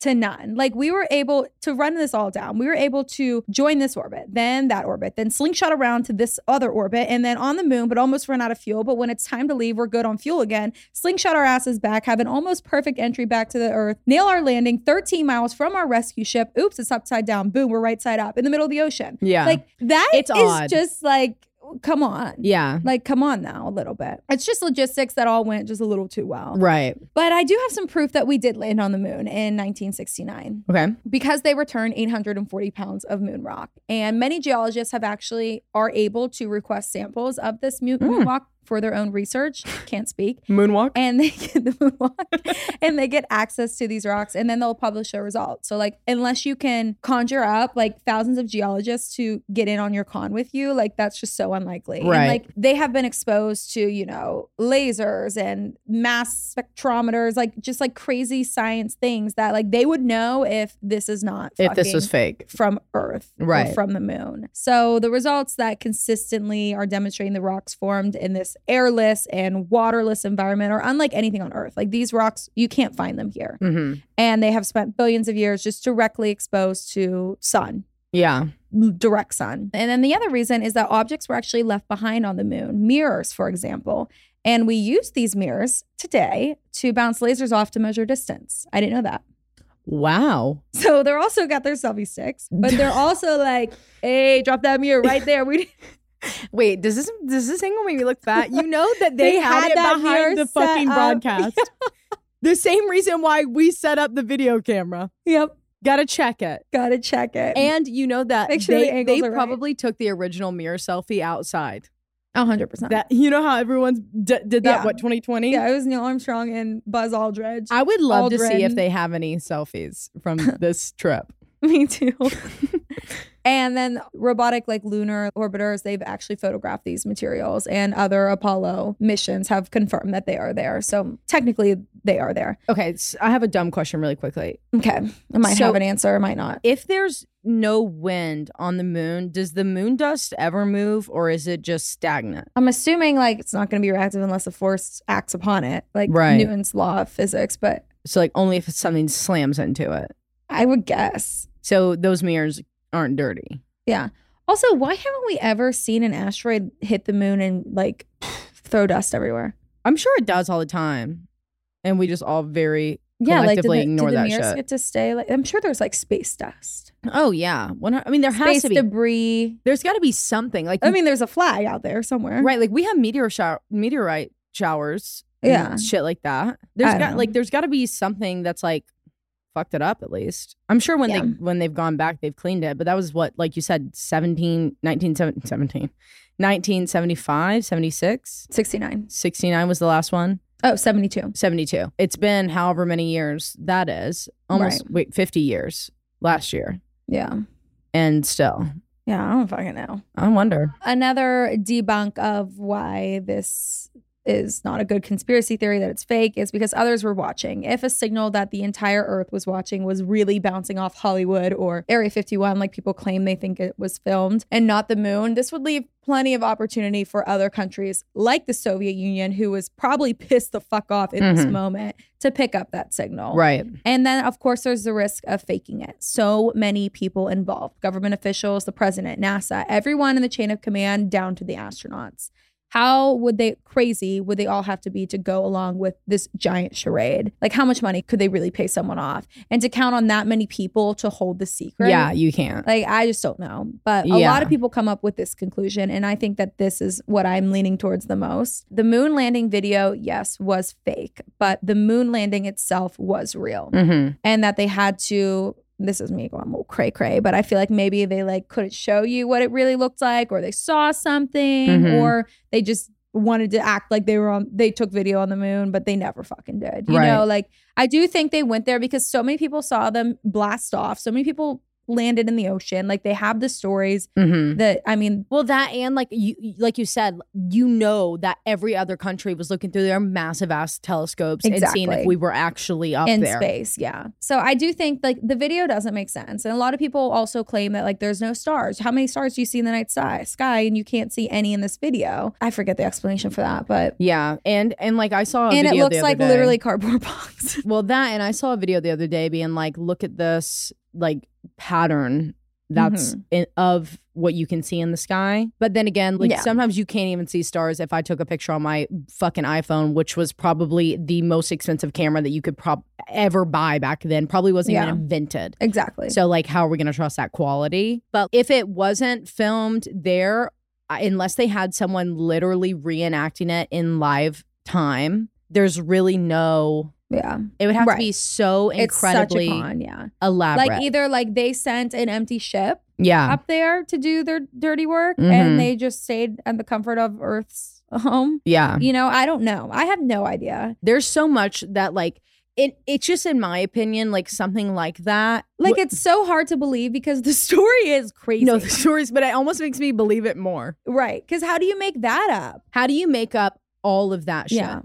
to none. Like we were able to run this all down. We were able to join this orbit, then that orbit, then slingshot around to this other orbit, and then on the moon, but almost run out of fuel. But when it's time to leave, we're good on fuel again. Slingshot our asses back, have an almost perfect entry back to the Earth, nail our landing 13 miles from our rescue ship. Oops, it's upside down. Boom, we're right side up in the middle of the ocean. Yeah. Like that It's is odd. just like, come on. yeah, Like, come on now, a little bit. It's just logistics that all went just a little too well. right. But I do have some proof that we did land on the moon in 1969 Okay. because they returned 840 pounds of moon rock. And many geologists have actually are able to request samples of this moon, hmm. moon rock for their own research. Can't speak. [LAUGHS] Moonwalk. And they get the moonwalk [LAUGHS] and they get access to these rocks and then they'll publish their results. So like unless you can conjure up like thousands of geologists to get in on your con with you, like that's just so unlikely. Right. And like they have been exposed to, you know, lasers and mass spectrometers, like just like crazy science things that like they would know if this is not If this was fake. from Earth or Right. from the moon. So the results that consistently are demonstrating the rocks formed in this airless and waterless environment are unlike anything on Earth. Like these rocks, you can't find them here. hmm And they have spent billions of years just directly exposed to sun Yeah. direct sun. And then the other reason is that objects were actually left behind on the moon, mirrors, for example. And we use these mirrors today to bounce lasers off to measure distance. I didn't know that. Wow. So they're also got their selfie sticks, but they're [LAUGHS] also like, hey, drop that mirror right there. We [LAUGHS] Wait, does this does this angle make me look fat? You know that they, They had, had it that behind the fucking up. [LAUGHS] broadcast. the same reason why we set up the video camera. Yep. Gotta check it. Gotta check it. And you know that sure they, angles they are right. probably took the original mirror selfie outside. Hundred percent. That you know how everyone's d- did that Yeah. what 2020? Yeah, it was Neil Armstrong and Buzz Aldridge. I would love to see if they have any selfies from [LAUGHS] this trip. Me too. [LAUGHS] and then robotic like lunar orbiters, they've actually photographed these materials and other Apollo missions have confirmed that they are there. So technically they are there. Okay, I have a dumb question really quickly. Okay. I might So- have an answer, I might not. If there's no wind on the moon, does the moon dust ever move or is it just stagnant? I'm assuming like it's not going to be reactive unless a force acts upon it, like Right. Newton's law of physics. But So like only if something slams into it. I would guess. So those mirrors aren't dirty. Yeah. Also, why haven't we ever seen an asteroid hit the moon and like throw dust everywhere? I'm sure it does all the time. And we just all very Yeah, like did the, ignore did the that mirrors shit. get to stay? Like I'm sure there's like space dust, Oh yeah. Hun- I mean there has to be debris. there's got to be something. Like I mean, there's a flag out there somewhere. right, like we have meteor shower meteorite showers. and Yeah. Shit like that. There's got know. like there's got to be something that's like fucked it up at least. I'm sure when Yeah. they when they've gone back they've cleaned it, but that was what like you said 17 19 17 1975, 76, 69. 69 was the last one. Oh, 72. 72. It's been however many years that is. Almost Right. wait, 50 years last year. Yeah. And still, Yeah, I don't fucking know. I wonder. Another debunk of why this is not a good conspiracy theory that it's fake is because others were watching. If a signal that the entire earth was watching was really bouncing off Hollywood or Area 51 like people claim they think it was filmed and not the moon, this would leave plenty of opportunity for other countries like the Soviet Union who was probably pissed the fuck off in this Mhm. moment to pick up that signal. Right. And then, of course, there's the risk of faking it. So many people involved government officials, the president, NASA, everyone in the chain of command, down to the astronauts. How would they, crazy would they all have to be to go along with this giant charade? Like, how much money could they really pay someone off? And to count on that many people to hold the secret? Yeah, you can't. Like, I just don't know. But a Yeah. lot of people come up with this conclusion. And I think that this is what I'm leaning towards the most. The moon landing video, yes, was fake, but the moon landing itself was real. Mm-hmm. And that they had to, this is me going a little cray cray, but I feel like maybe they like couldn't show you what it really looked like, or they saw something, Mhm. or they just wanted to act like they were on they took video on the moon but they never fucking did you Right. know like i do think they went there because so many people saw them blast off so many people landed in the ocean. Like they have the stories Mm-hmm. that i mean Well, that and like you, like you said, you know that every other country was looking through their massive ass telescopes and seeing if we were actually up in there. space yeah. So i do think like the video doesn't make sense. And a lot of people also claim that like there's no stars. How many stars do you see in the night sky sky and you can't see any in this video? I forget the explanation for that but Yeah, and and like I saw, a and it looks the other like day. literally cardboard [LAUGHS] box Well, that and I saw a video the other day being like, look at this like pattern that's Mm-hmm. in, of what you can see in the sky. But then again, like Yeah. sometimes you can't even see stars. If I took a picture on my fucking iPhone, which was probably the most expensive camera that you could prob ever buy back then, probably wasn't Yeah. even invented. exactly So like, how are we going to trust that quality? But if it wasn't filmed there, unless they had someone literally reenacting it in live time, there's really no. Yeah It would have Right. to be so it's such a incredibly con yeah elaborate. like either like they sent an empty ship yeah, up there to do their dirty work Mhm. and they just stayed in the comfort of earth's home yeah. you know i don't know i have no idea There's so much that like it. It's just in my opinion, like something like that. like it's so hard to believe because the [LAUGHS] story is crazy no the stories, but it almost makes me believe it more. right because how do you make that up How do you make up all of that shit? Yeah.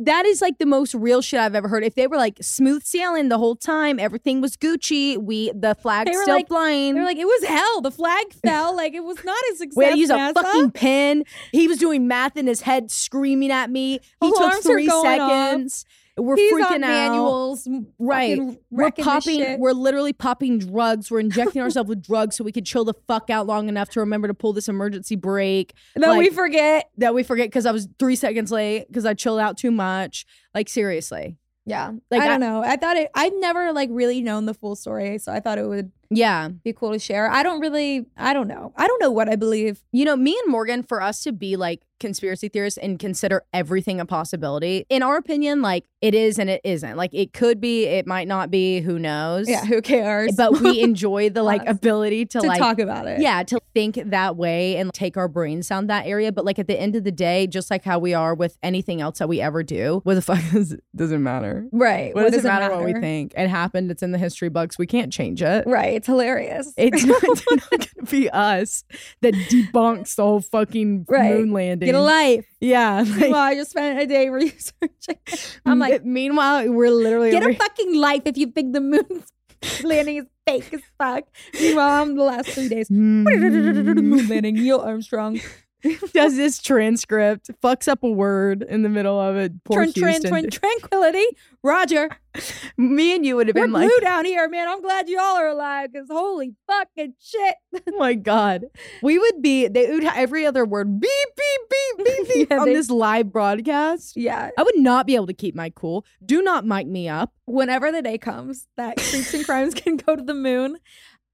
That is like the most real shit I've ever heard. If they were like smooth sailing the whole time, everything was Gucci, we the flag They were still like- flying. they're like it was hell the flag [LAUGHS] fell like it was not a success we had to use a NASA. fucking pen. He was doing math in his head, screaming at me. He Alarms took three seconds. off. We're He's freaking on out. manuals Right. We're popping, we're literally popping drugs. We're [LAUGHS] injecting ourselves with drugs so we could chill the fuck out long enough to remember to pull this emergency brake. That then we forget That we forget because I was three seconds late because I chilled out too much. Like, seriously. yeah Like, i I- don't know i thought it i've never like really known the full story so i thought it would Yeah. be cool to share i don't really i don't know i don't know what i believe You know, me and Morgan, for us to be like conspiracy theorists and consider everything a possibility. In our opinion, like it is and it isn't. Like it could be, it might not be, who knows? Yeah, who cares? But we [LAUGHS] enjoy the like ability to, to like talk about it. yeah, to think that way and take our brains down that area. But like at the end of the day, just like how we are with anything else that we ever do, what the fuck does, doesn't matter. Right. What, does it matter, what we think? It happened. It's in the history books. We can't change it. Right. It's hilarious. It's not, not [LAUGHS] gonna be us that debunks the whole fucking Right. moon landing. Get a life. Yeah. [LAUGHS] like- Meanwhile, I just spent a day [LAUGHS] researching. I'm like, [LAUGHS] meanwhile, we're literally get a fucking life if you think the moon's landing is fake as fuck. Meanwhile, I'm the last three days. moon landing. Neil Armstrong. [LAUGHS] does this transcript, fucks up a word in the middle of it. Poor Tran, tran, tran, [LAUGHS] tranquility. Roger. Me and you would have We're been like, blue down here, man. I'm glad y'all are alive because holy fucking shit. oh [LAUGHS] my God. We would be, they would have every other word beep, beep, beep, beep, beep Yeah, on they- this live broadcast. Yeah. I would not be able to keep my cool. Do not mic me up. Whenever the day comes that Creeps and Crimes can go to the moon,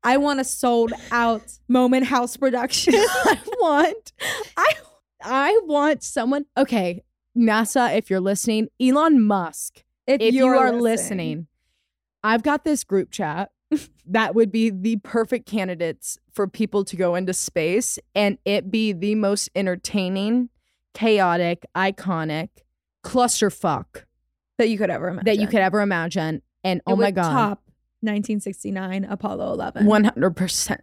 I want a sold out moment house production. [LAUGHS] I want, I, I want someone. Okay, NASA, if you're listening, Elon Musk, if, if you are listening, I've got this group chat [LAUGHS] that would be the perfect candidates for people to go into space and it be the most entertaining, chaotic, iconic clusterfuck that you could ever imagine. that you could ever imagine. And It oh my God, Top 1969 Apollo 11. 100%.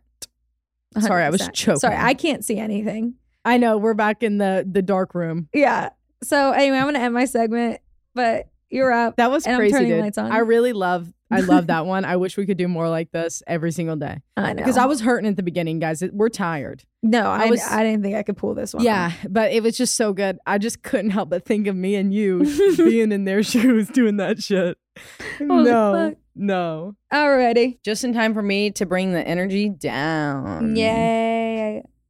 Sorry, I was 100%. choking. Sorry, I can't see anything. I know we're back in the the dark room. Yeah. So anyway, I'm gonna end my segment, but you're up. That was And I'm crazy. turning lights on. I really love I love that [LAUGHS] one. I wish we could do more like this every single day. I know Because I was hurting at the beginning, guys. We're tired. no, I, I was- I didn't think I could pull this one. Yeah, but it was just so good. I just couldn't help but think of me and you [LAUGHS] being in their [LAUGHS] shoes doing that shit. Holy no, fuck. No. Alrighty. Just in time for me to bring the energy down. Yay.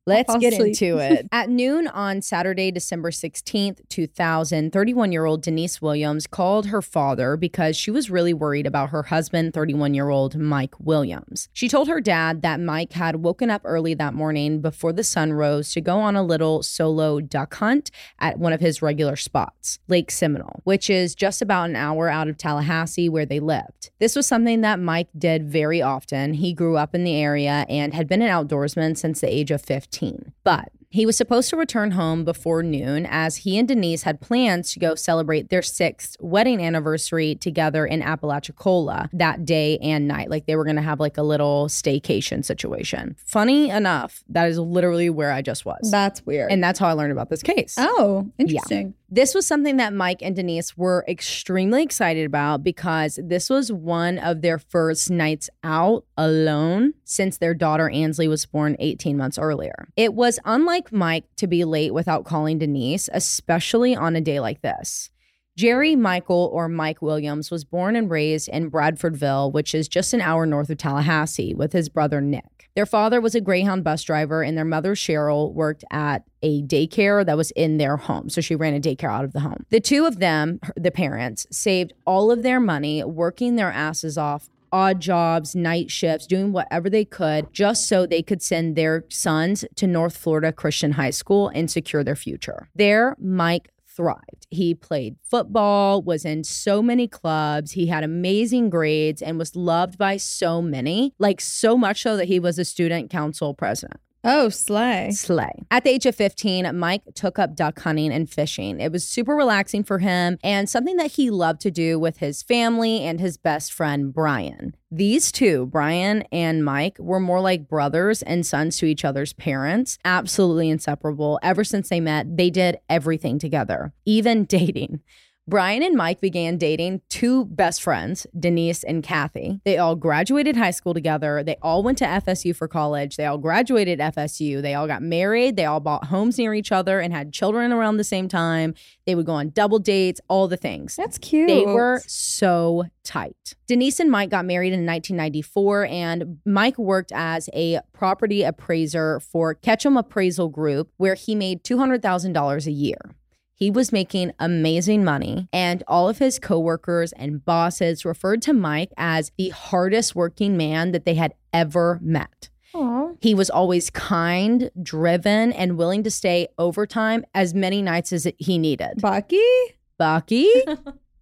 Let's get asleep. into it. [LAUGHS] At noon on Saturday, December 16th, 2000, 31 year old Denise Williams called her father because she was really worried about her husband, 31 year old Mike Williams. She told her dad that Mike had woken up early that morning before the sun rose to go on a little solo duck hunt at one of his regular spots, Lake Seminole, which is just about an hour out of Tallahassee where they lived. This was something that Mike did very often. He grew up in the area and had been an outdoorsman since the age of 15. But he was supposed to return home before noon as he and Denise had plans to go celebrate their sixth wedding anniversary together in Apalachicola that day and night. Like they were going to have like a little staycation situation. Funny enough, that is literally where I just was. That's weird. and that's how I learned about this case. oh, interesting. This was something that Mike and Denise were extremely excited about because this was one of their first nights out alone since their daughter Ansley was born 18 months earlier. It was unlike Mike to be late without calling Denise, especially on a day like this. Jerry Michael or Mike Williams was born and raised in Bradfordville, which is just an hour north of Tallahassee, with his brother Nick. Their father was a Greyhound bus driver, and their mother Cheryl worked at a daycare that was in their home. So she ran a daycare out of the home. The two of them, the parents, saved all of their money working their asses off. Odd jobs, night shifts, doing whatever they could just so they could send their sons to North Florida Christian High School and secure their future. There, Mike thrived. He played football, was in so many clubs, he had amazing grades, and was loved by so many, like so much so that he was a student council president. Oh, slay. Slay. At the age of 15, Mike took up duck hunting and fishing. It was super relaxing for him and something that he loved to do with his family and his best friend, Brian. These two, Brian and Mike, were more like brothers and sons to each other's parents, absolutely inseparable. Ever since they met, they did everything together, even [LAUGHS] dating. Brian and Mike began dating two best friends, Denise and Kathy. They all graduated high school together. They all went to FSU for college. They all graduated FSU. They all got married. They all bought homes near each other and had children around the same time. They would go on double dates, all the things. That's cute. They were so tight. Denise and Mike got married in 1994, and Mike worked as a property appraiser for Ketchum Appraisal Group, where he made $200,000 a year. He was making amazing money, and all of his coworkers and bosses referred to Mike as the hardest working man that they had ever met. Aw. He was always kind, driven, and willing to stay overtime as many nights as he needed. Bucky? Bucky? [LAUGHS]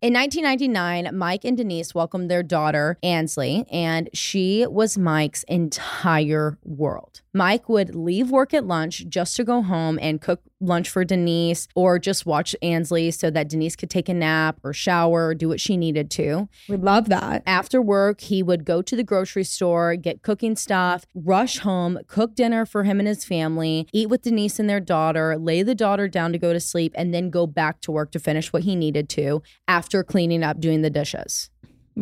In 1999, Mike and Denise welcomed their daughter, Ansley, and she was Mike's entire world. Mike would leave work at lunch just to go home and cook lunch for Denise or just watch Ansley so that Denise could take a nap or shower or do what she needed to. We love that. After work, he would go to the grocery store, get cooking stuff, rush home, cook dinner for him and his family, eat with Denise and their daughter, lay the daughter down to go to sleep, and then go back to work to finish what he needed to after cleaning up, doing the dishes.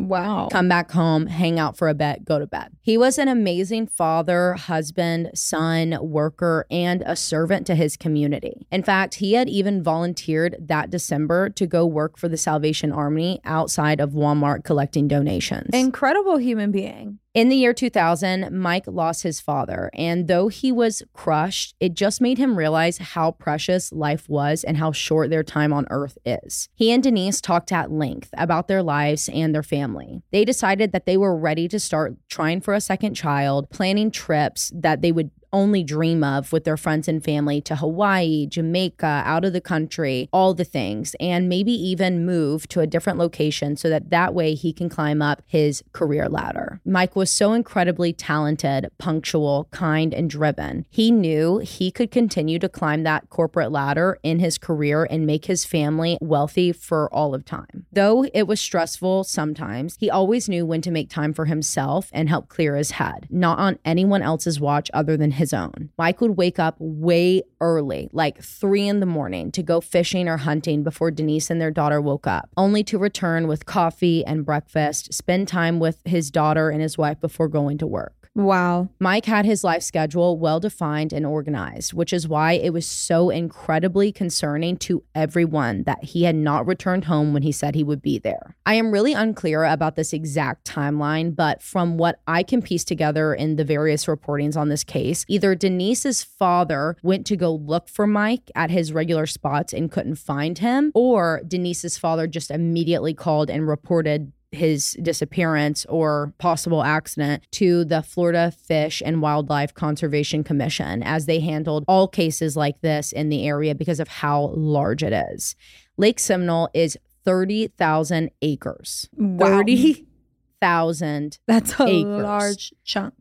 Wow. Come back home, hang out for a bit, go to bed. He was an amazing father, husband, son, worker, and a servant to his community. In fact, he had even volunteered that December to go work for the Salvation Army outside of Walmart collecting donations. Incredible human being. In the year 2000, Mike lost his father, and though he was crushed, it just made him realize how precious life was and how short their time on earth is. He and Denise talked at length about their lives and their family. They decided that they were ready to start trying for a second child, planning trips that they would only dream of with their friends and family to Hawaii, Jamaica, out of the country, all the things, and maybe even move to a different location so that that way he can climb up his career ladder. Mike was so incredibly talented, punctual, kind, and driven. He knew he could continue to climb that corporate ladder in his career and make his family wealthy for all of time. Though it was stressful sometimes, he always knew when to make time for himself and help clear his head, not on anyone else's watch other than his own. Mike would wake up way early, like three in the morning, to go fishing or hunting before Denise and their daughter woke up, only to return with coffee and breakfast, spend time with his daughter and his wife before going to work. Wow. Mike had his life schedule well defined and organized, which is why it was so incredibly concerning to everyone that he had not returned home when he said he would be there. I am really unclear about this exact timeline, but from what I can piece together in the various reportings on this case, either Denise's father went to go look for Mike at his regular spots and couldn't find him, or Denise's father just immediately called and reported his disappearance or possible accident to the Florida Fish and Wildlife Conservation Commission as they handled all cases like this in the area because of how large it is. Lake Seminole is 30,000 acres. Wow. 30,000 That's a acres. large chunk.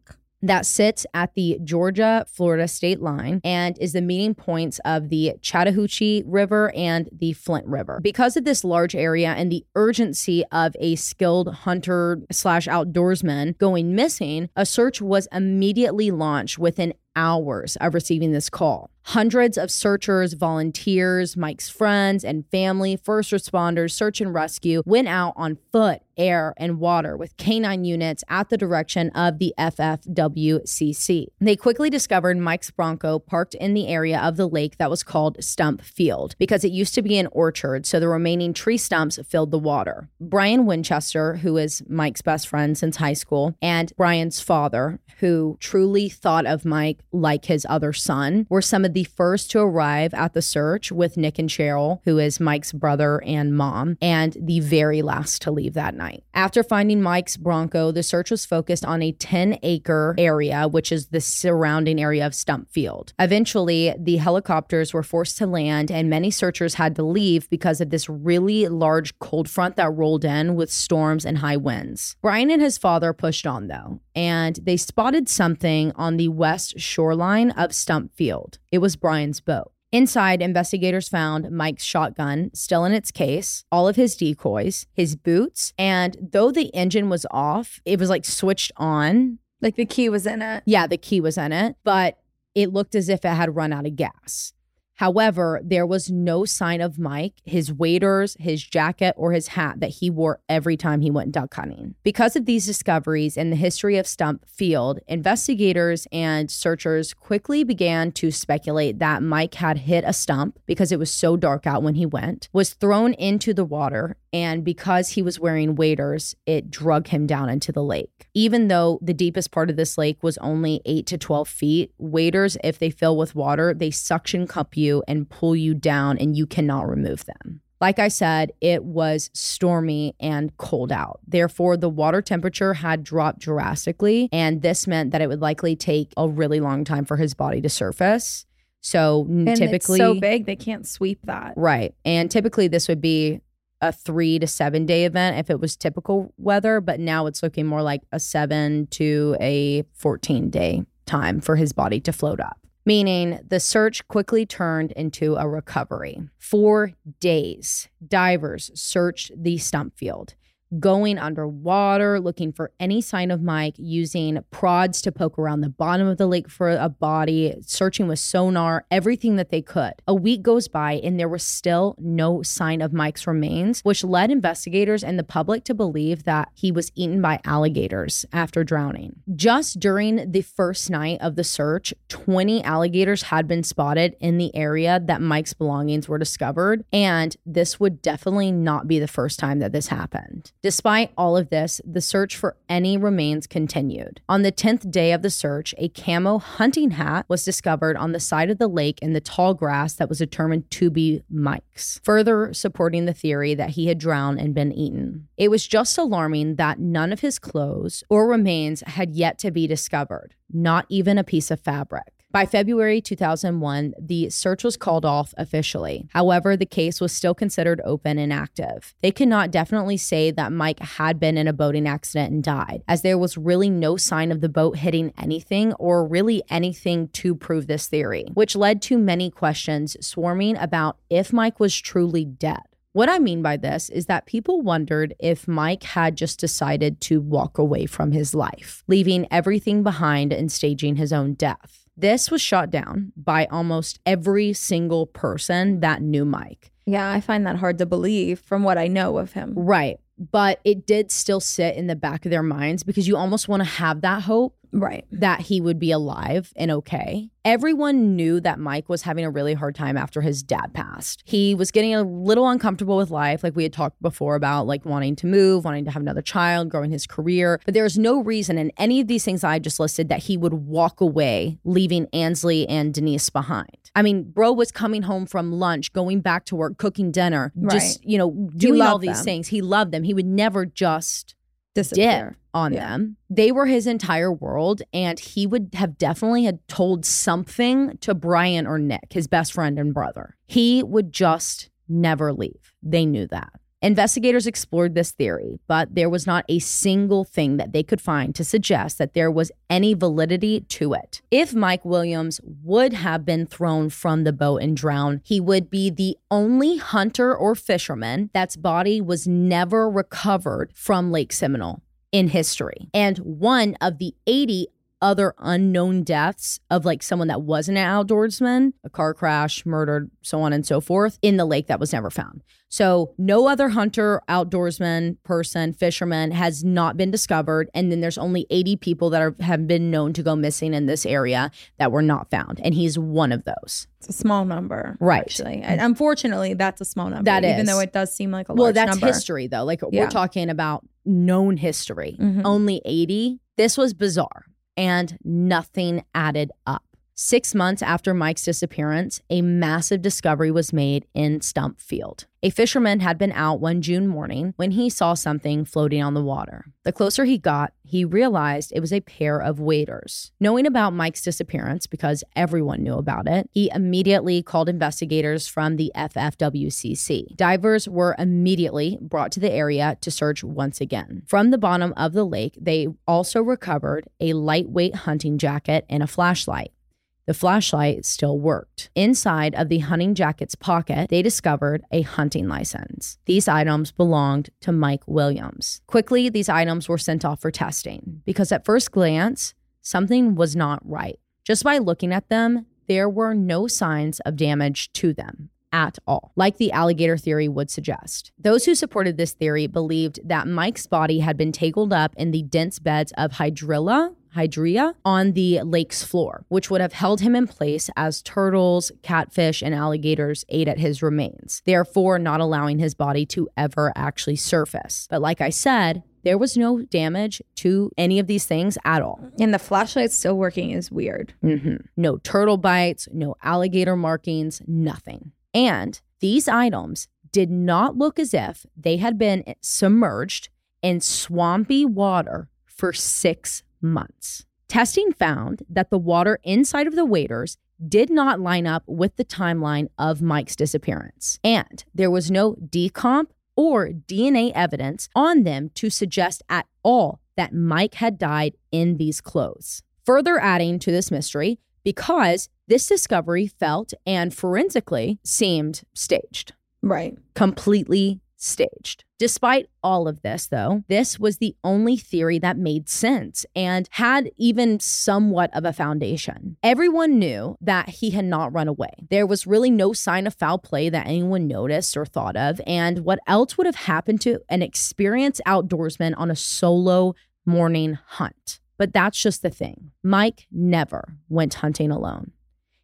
That sits at the Georgia Florida state line and is the meeting points of the Chattahoochee River and the Flint River. Because of this large area and the urgency of a skilled hunter slash outdoorsman going missing, a search was immediately launched within hours of receiving this call. Hundreds of searchers, volunteers, Mike's friends and family, first responders, search and rescue went out on foot, air, and water with canine units at the direction of the FFWCC. They quickly discovered Mike's Bronco parked in the area of the lake that was called Stump Field because it used to be an orchard, so the remaining tree stumps filled the water. Brian Winchester, who is Mike's best friend since high school, and Brian's father, who truly thought of Mike like his other son, were some of the first to arrive at the search with Nick and Cheryl, who is Mike's brother and mom, and the very last to leave that night. After finding Mike's Bronco, the search was focused on a 10 acre area, which is the surrounding area of Stump Field. Eventually, the helicopters were forced to land, and many searchers had to leave because of this really large cold front that rolled in with storms and high winds. Brian and his father pushed on, though, and they spotted something on the west shoreline of Stump Field. It was Brian's boat. Inside, investigators found Mike's shotgun still in its case, all of his decoys, his boots, and though the engine was off, it was like switched on. Like the key was in it. Yeah, the key was in it, but it looked as if it had run out of gas. However, there was no sign of Mike, his waders, his jacket, or his hat that he wore every time he went duck hunting. Because of these discoveries and the history of Stump Field, investigators and searchers quickly began to speculate that Mike had hit a stump because it was so dark out when he went, was thrown into the water, and because he was wearing waders, it drug him down into the lake. Even though the deepest part of this lake was only 8 to 12 feet, waders, if they fill with water, they suction cup you and pull you down, and you cannot remove them. Like I said, it was stormy and cold out. Therefore, the water temperature had dropped drastically, and this meant that it would likely take a really long time for his body to surface. So And typically, it's so big they can't sweep that. right? And typically, this would be a three to seven day event if it was typical weather, but now it's looking more like a seven to a 14 day time for his body to float up. Meaning the search quickly turned into a recovery. For days, divers searched the stump field, going underwater, looking for any sign of Mike, using prods to poke around the bottom of the lake for a body, searching with sonar, everything that they could. A week goes by and there was still no sign of Mike's remains, which led investigators and the public to believe that he was eaten by alligators after drowning. Just during the first night of the search, 20 alligators had been spotted in the area that Mike's belongings were discovered, and this would definitely not be the first time that this happened. Despite all of this, the search for any remains continued. On the 10th day of the search, a camo hunting hat was discovered on the side of the lake in the tall grass that was determined to be Mike's, further supporting the theory that he had drowned and been eaten. It was just alarming that none of his clothes or remains had yet to be discovered, not even a piece of fabric. By February 2001, the search was called off officially. However, the case was still considered open and active. They could not definitely say that Mike had been in a boating accident and died, as there was really no sign of the boat hitting anything or really anything to prove this theory, which led to many questions swarming about if Mike was truly dead. What I mean by this is that people wondered if Mike had just decided to walk away from his life, leaving everything behind and staging his own death. This was shot down by almost every single person that knew Mike. Yeah, I find that hard to believe from what I know of him. Right. But it did still sit in the back of their minds because you almost want to have that hope Right. that he would be alive and okay. Everyone knew that Mike was having a really hard time after his dad passed. He was getting a little uncomfortable with life, like we had talked before about, like wanting to move, wanting to have another child, growing his career. But there's no reason in any of these things I just listed that he would walk away, leaving Ansley and Denise behind. I mean, bro was coming home from lunch, going back to work, cooking dinner, just, you know, doing all these them. things. He loved them. He would never just Disappear. dip on Yeah. them. They were his entire world, and he would have definitely had told something to Brian or Nick, his best friend and brother. He would just never leave. They knew that. Investigators explored this theory, but there was not a single thing that they could find to suggest that there was any validity to it. If Mike Williams would have been thrown from the boat and drowned, he would be the only hunter or fisherman that's body was never recovered from Lake Seminole in history. And one of the 80 other unknown deaths of like someone that wasn't an outdoorsman, a car crash, murdered, so on and so forth, in the lake that was never found. So no other hunter, outdoorsman, person, fisherman has not been discovered. And then there's only 80 people that are, have been known to go missing in this area that were not found. And he's one of those. It's a small number. Right. Actually. And unfortunately, that's a small number. That Even is. though it does seem like a well, large that's number. history though. Like Yeah. we're talking about known history. Mhm. Only 80. This was bizarre and nothing added up. Six months after Mike's disappearance, a massive discovery was made in Stump Field. A fisherman had been out one June morning when he saw something floating on the water. The closer he got, he realized it was a pair of waders. Knowing about Mike's disappearance, because everyone knew about it, he immediately called investigators from the FFWCC. Divers were immediately brought to the area to search once again. From the bottom of the lake, they also recovered a lightweight hunting jacket and a flashlight. The flashlight still worked. Inside of the hunting jacket's pocket, they discovered a hunting license. These items belonged to Mike Williams. Quickly, these items were sent off for testing because at first glance, something was not right. Just by looking at them, there were no signs of damage to them at all, like the alligator theory would suggest. Those who supported this theory believed that Mike's body had been tangled up in the dense beds of hydrilla, hydria on the lake's floor, which would have held him in place as turtles, catfish, and alligators ate at his remains, therefore not allowing his body to ever actually surface. But like I said, there was no damage to any of these things at all. And the flashlight still working is weird. hmm No turtle bites, no alligator markings, nothing. And these items did not look as if they had been submerged in swampy water for six months. Testing found that the water inside of the waders did not line up with the timeline of Mike's disappearance. And there was no decomp or DNA evidence on them to suggest at all that Mike had died in these clothes. Further adding to this mystery, because this discovery felt and forensically seemed staged. Right. Completely staged. Despite all of this, though, this was the only theory that made sense and had even somewhat of a foundation. Everyone knew that he had not run away. There was really no sign of foul play that anyone noticed or thought of. And what else would have happened to an experienced outdoorsman on a solo morning hunt? But that's just the thing. Mike never went hunting alone.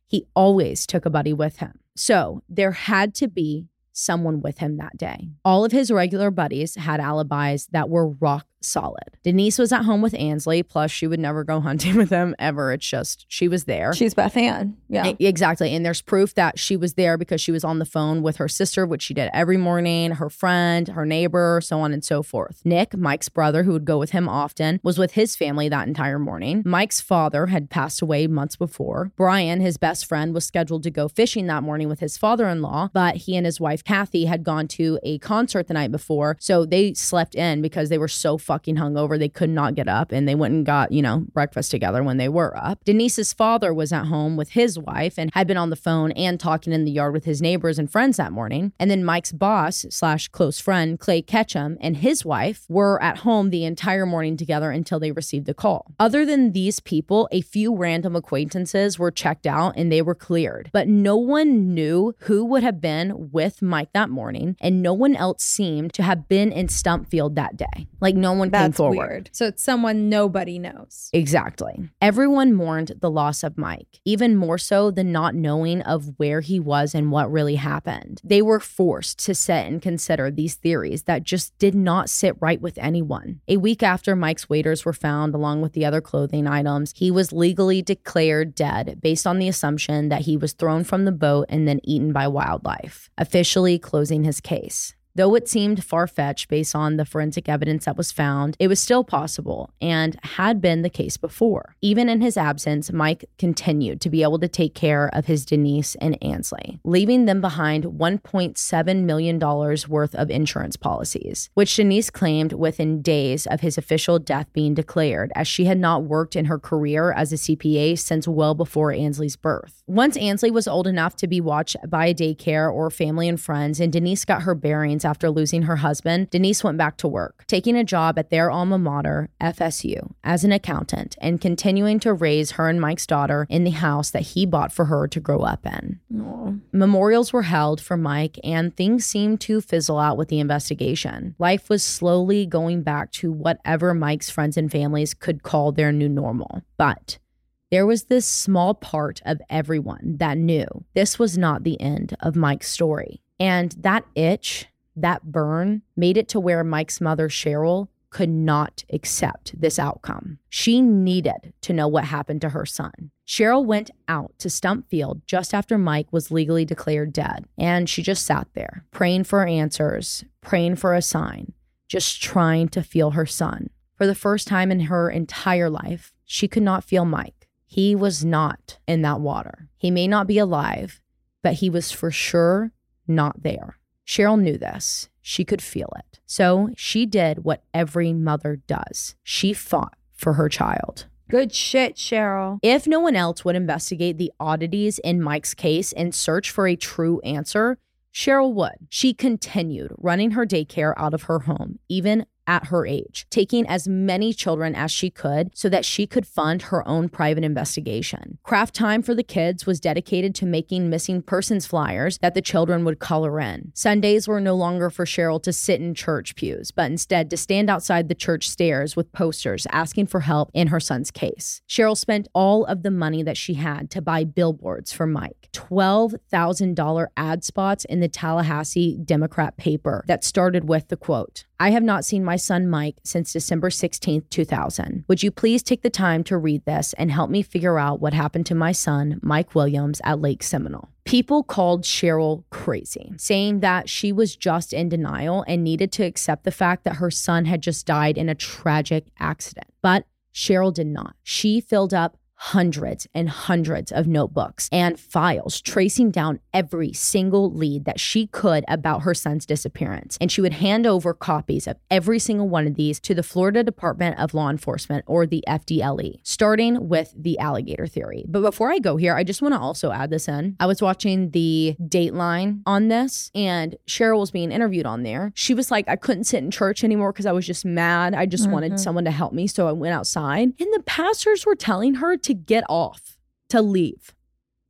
He always took a buddy with him. So there had to be someone with him that day. All of his regular buddies had alibis that were rock solid. Denise was at home with Ansley, plus she would never go [LAUGHS] hunting with him ever. It's just she was there. She's Beth Ann. Yeah. E- exactly. And there's proof that she was there because she was on the phone with her sister, which she did every morning, her friend, her neighbor, so on and so forth. Nick, Mike's brother, who would go with him often, was with his family that entire morning. Mike's father had passed away months before. Brian, his best friend, was scheduled to go fishing that morning with his father in law, but he and his wife, Kathy, had gone to a concert the night before. So they slept in because they were so fucking hungover. They could not get up and they went and got, you know, breakfast together when they were up. Denise's father was at home with his wife and had been on the phone and talking in the yard with his neighbors and friends that morning. And then Mike's boss slash close friend, Clay Ketchum, and his wife were at home the entire morning together until they received the call. Other than these people, a few random acquaintances were checked out and they were cleared. But no one knew who would have been with Mike that morning, and no one else seemed to have been in Stumpfield that day. Like no one came That's forward. weird. So it's someone nobody knows. Exactly. Everyone mourned the loss of Mike, even more so than not knowing of where he was and what really happened. They were forced to sit and consider these theories that just did not sit right with anyone. A week after Mike's waders were found, along with the other clothing items, he was legally declared dead based on the assumption that he was thrown from the boat and then eaten by wildlife, officially closing his case. Though it seemed far fetched based on the forensic evidence that was found, it was still possible and had been the case before. Even in his absence, Mike continued to be able to take care of his Denise and Ansley, leaving them behind $1.7 million worth of insurance policies, which Denise claimed within days of his official death being declared, as she had not worked in her career as a CPA since well before Ansley's birth. Once Ansley was old enough to be watched by a daycare or family and friends, and Denise got her bearings after losing her husband, Denise went back to work, taking a job at their alma mater, FSU, as an accountant and continuing to raise her and Mike's daughter in the house that he bought for her to grow up in. Memorials were held for Mike, and things seemed to fizzle out with the investigation. Life was slowly going back to whatever Mike's friends and families could call their new normal. But there was this small part of everyone that knew this was not the end of Mike's story. And that itch, that burn, made it to where Mike's mother, Cheryl, could not accept this outcome. She needed to know what happened to her son. Cheryl went out to Stump Field just after Mike was legally declared dead, and she just sat there, praying for answers, praying for a sign, just trying to feel her son. For the first time in her entire life, she could not feel Mike. He was not in that water. He may not be alive, but he was for sure not there. Cheryl knew this. She could feel it. So she did what every mother does she fought for her child. Good shit, Cheryl. If no one else would investigate the oddities in Mike's case and search for a true answer, Cheryl would. She continued running her daycare out of her home, even at her age, taking as many children as she could so that she could fund her own private investigation. Craft Time for the Kids was dedicated to making missing persons flyers that the children would color in. Sundays were no longer for Cheryl to sit in church pews, but instead to stand outside the church stairs with posters asking for help in her son's case. Cheryl spent all of the money that she had to buy billboards for Mike, $12,000 ad spots in the Tallahassee Democrat paper that started with the quote, I have not seen my son Mike since December 16th, 2000. Would you please take the time to read this and help me figure out what happened to my son, Mike Williams, at Lake Seminole? People called Cheryl crazy, saying that she was just in denial and needed to accept the fact that her son had just died in a tragic accident. But Cheryl did not. She filled up hundreds and hundreds of notebooks and files tracing down every single lead that she could about her son's disappearance. And she would hand over copies of every single one of these to the Florida Department of Law Enforcement or the FDLE, starting with the alligator theory. But before I go here, I just want to also add this in. I was watching the Dateline on this, and Cheryl was being interviewed on there. She was like, I couldn't sit in church anymore because I was just mad. I just wanted Mhm. someone to help me. So I went outside. And the pastors were telling her to get off, to leave.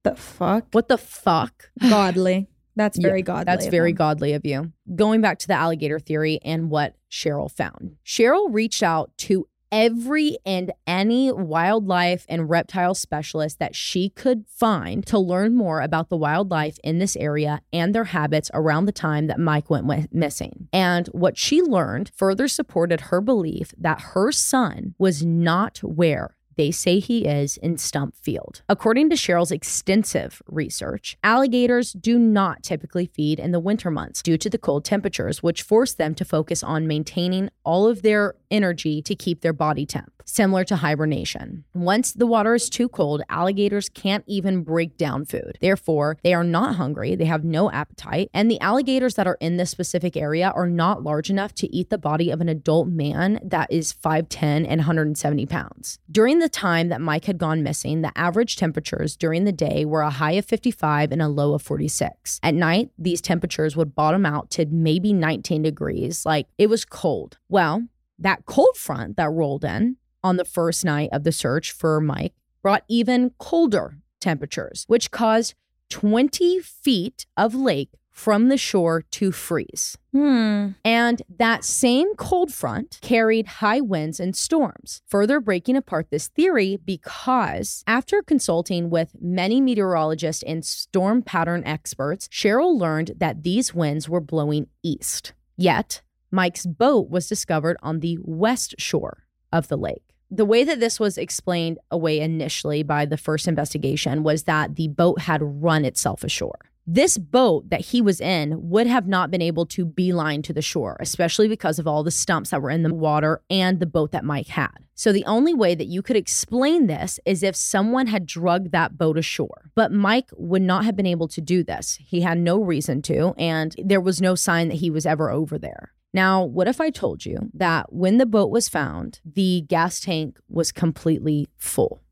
The fuck? What the fuck? [LAUGHS] Godly. That's very Yeah, godly. That's very them. godly of you. Going back to the alligator theory and what Cheryl found. Cheryl reached out to every and any wildlife and reptile specialist that she could find to learn more about the wildlife in this area and their habits around the time that Mike went missing. And what she learned further supported her belief that her son was not where they say he is in Stump Field. According to Cheryl's extensive research, alligators do not typically feed in the winter months due to the cold temperatures, which force them to focus on maintaining all of their energy to keep their body temp, similar to hibernation. Once the water is too cold, alligators can't even break down food. Therefore, they are not hungry, they have no appetite, and the alligators that are in this specific area are not large enough to eat the body of an adult man that is 5'10 and 170 pounds. During the time that Mike had gone missing, the average temperatures during the day were a high of 55 and a low of 46. At night, these temperatures would bottom out to maybe 19 degrees. Like it was cold. Well, that cold front that rolled in on the first night of the search for Mike brought even colder temperatures, which caused 20 feet of lake from the shore to freeze. Hmm. And that same cold front carried high winds and storms, further breaking apart this theory because after consulting with many meteorologists and storm pattern experts, Cheryl learned that these winds were blowing east. Yet, Mike's boat was discovered on the west shore of the lake. The way that this was explained away initially by the first investigation was that the boat had run itself ashore. This boat that he was in would have not been able to beeline to the shore, especially because of all the stumps that were in the water and the boat that Mike had. So, the only way that you could explain this is if someone had drugged that boat ashore. But Mike would not have been able to do this. He had no reason to, and there was no sign that he was ever over there. Now, what if I told you that when the boat was found, the gas tank was completely full?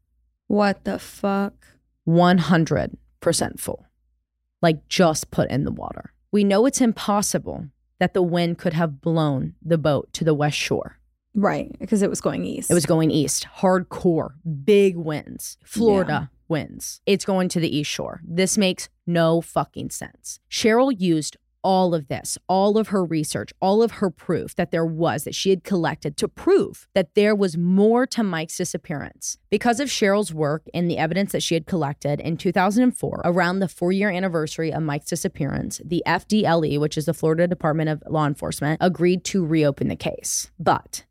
What the fuck? 100% full, like just put in the water. We know it's impossible that the wind could have blown the boat to the west shore. Right, because it was going east. It was going east, hardcore, big winds, Florida winds. It's going to the east shore. This makes no fucking sense. Cheryl used all of this, all of her research, all of her proof that there was, that she had collected to prove that there was more to Mike's disappearance. Because of Cheryl's work and the evidence that she had collected in 2004, around the four year anniversary of Mike's disappearance, the FDLE, which is the Florida Department of Law Enforcement, agreed to reopen the case. But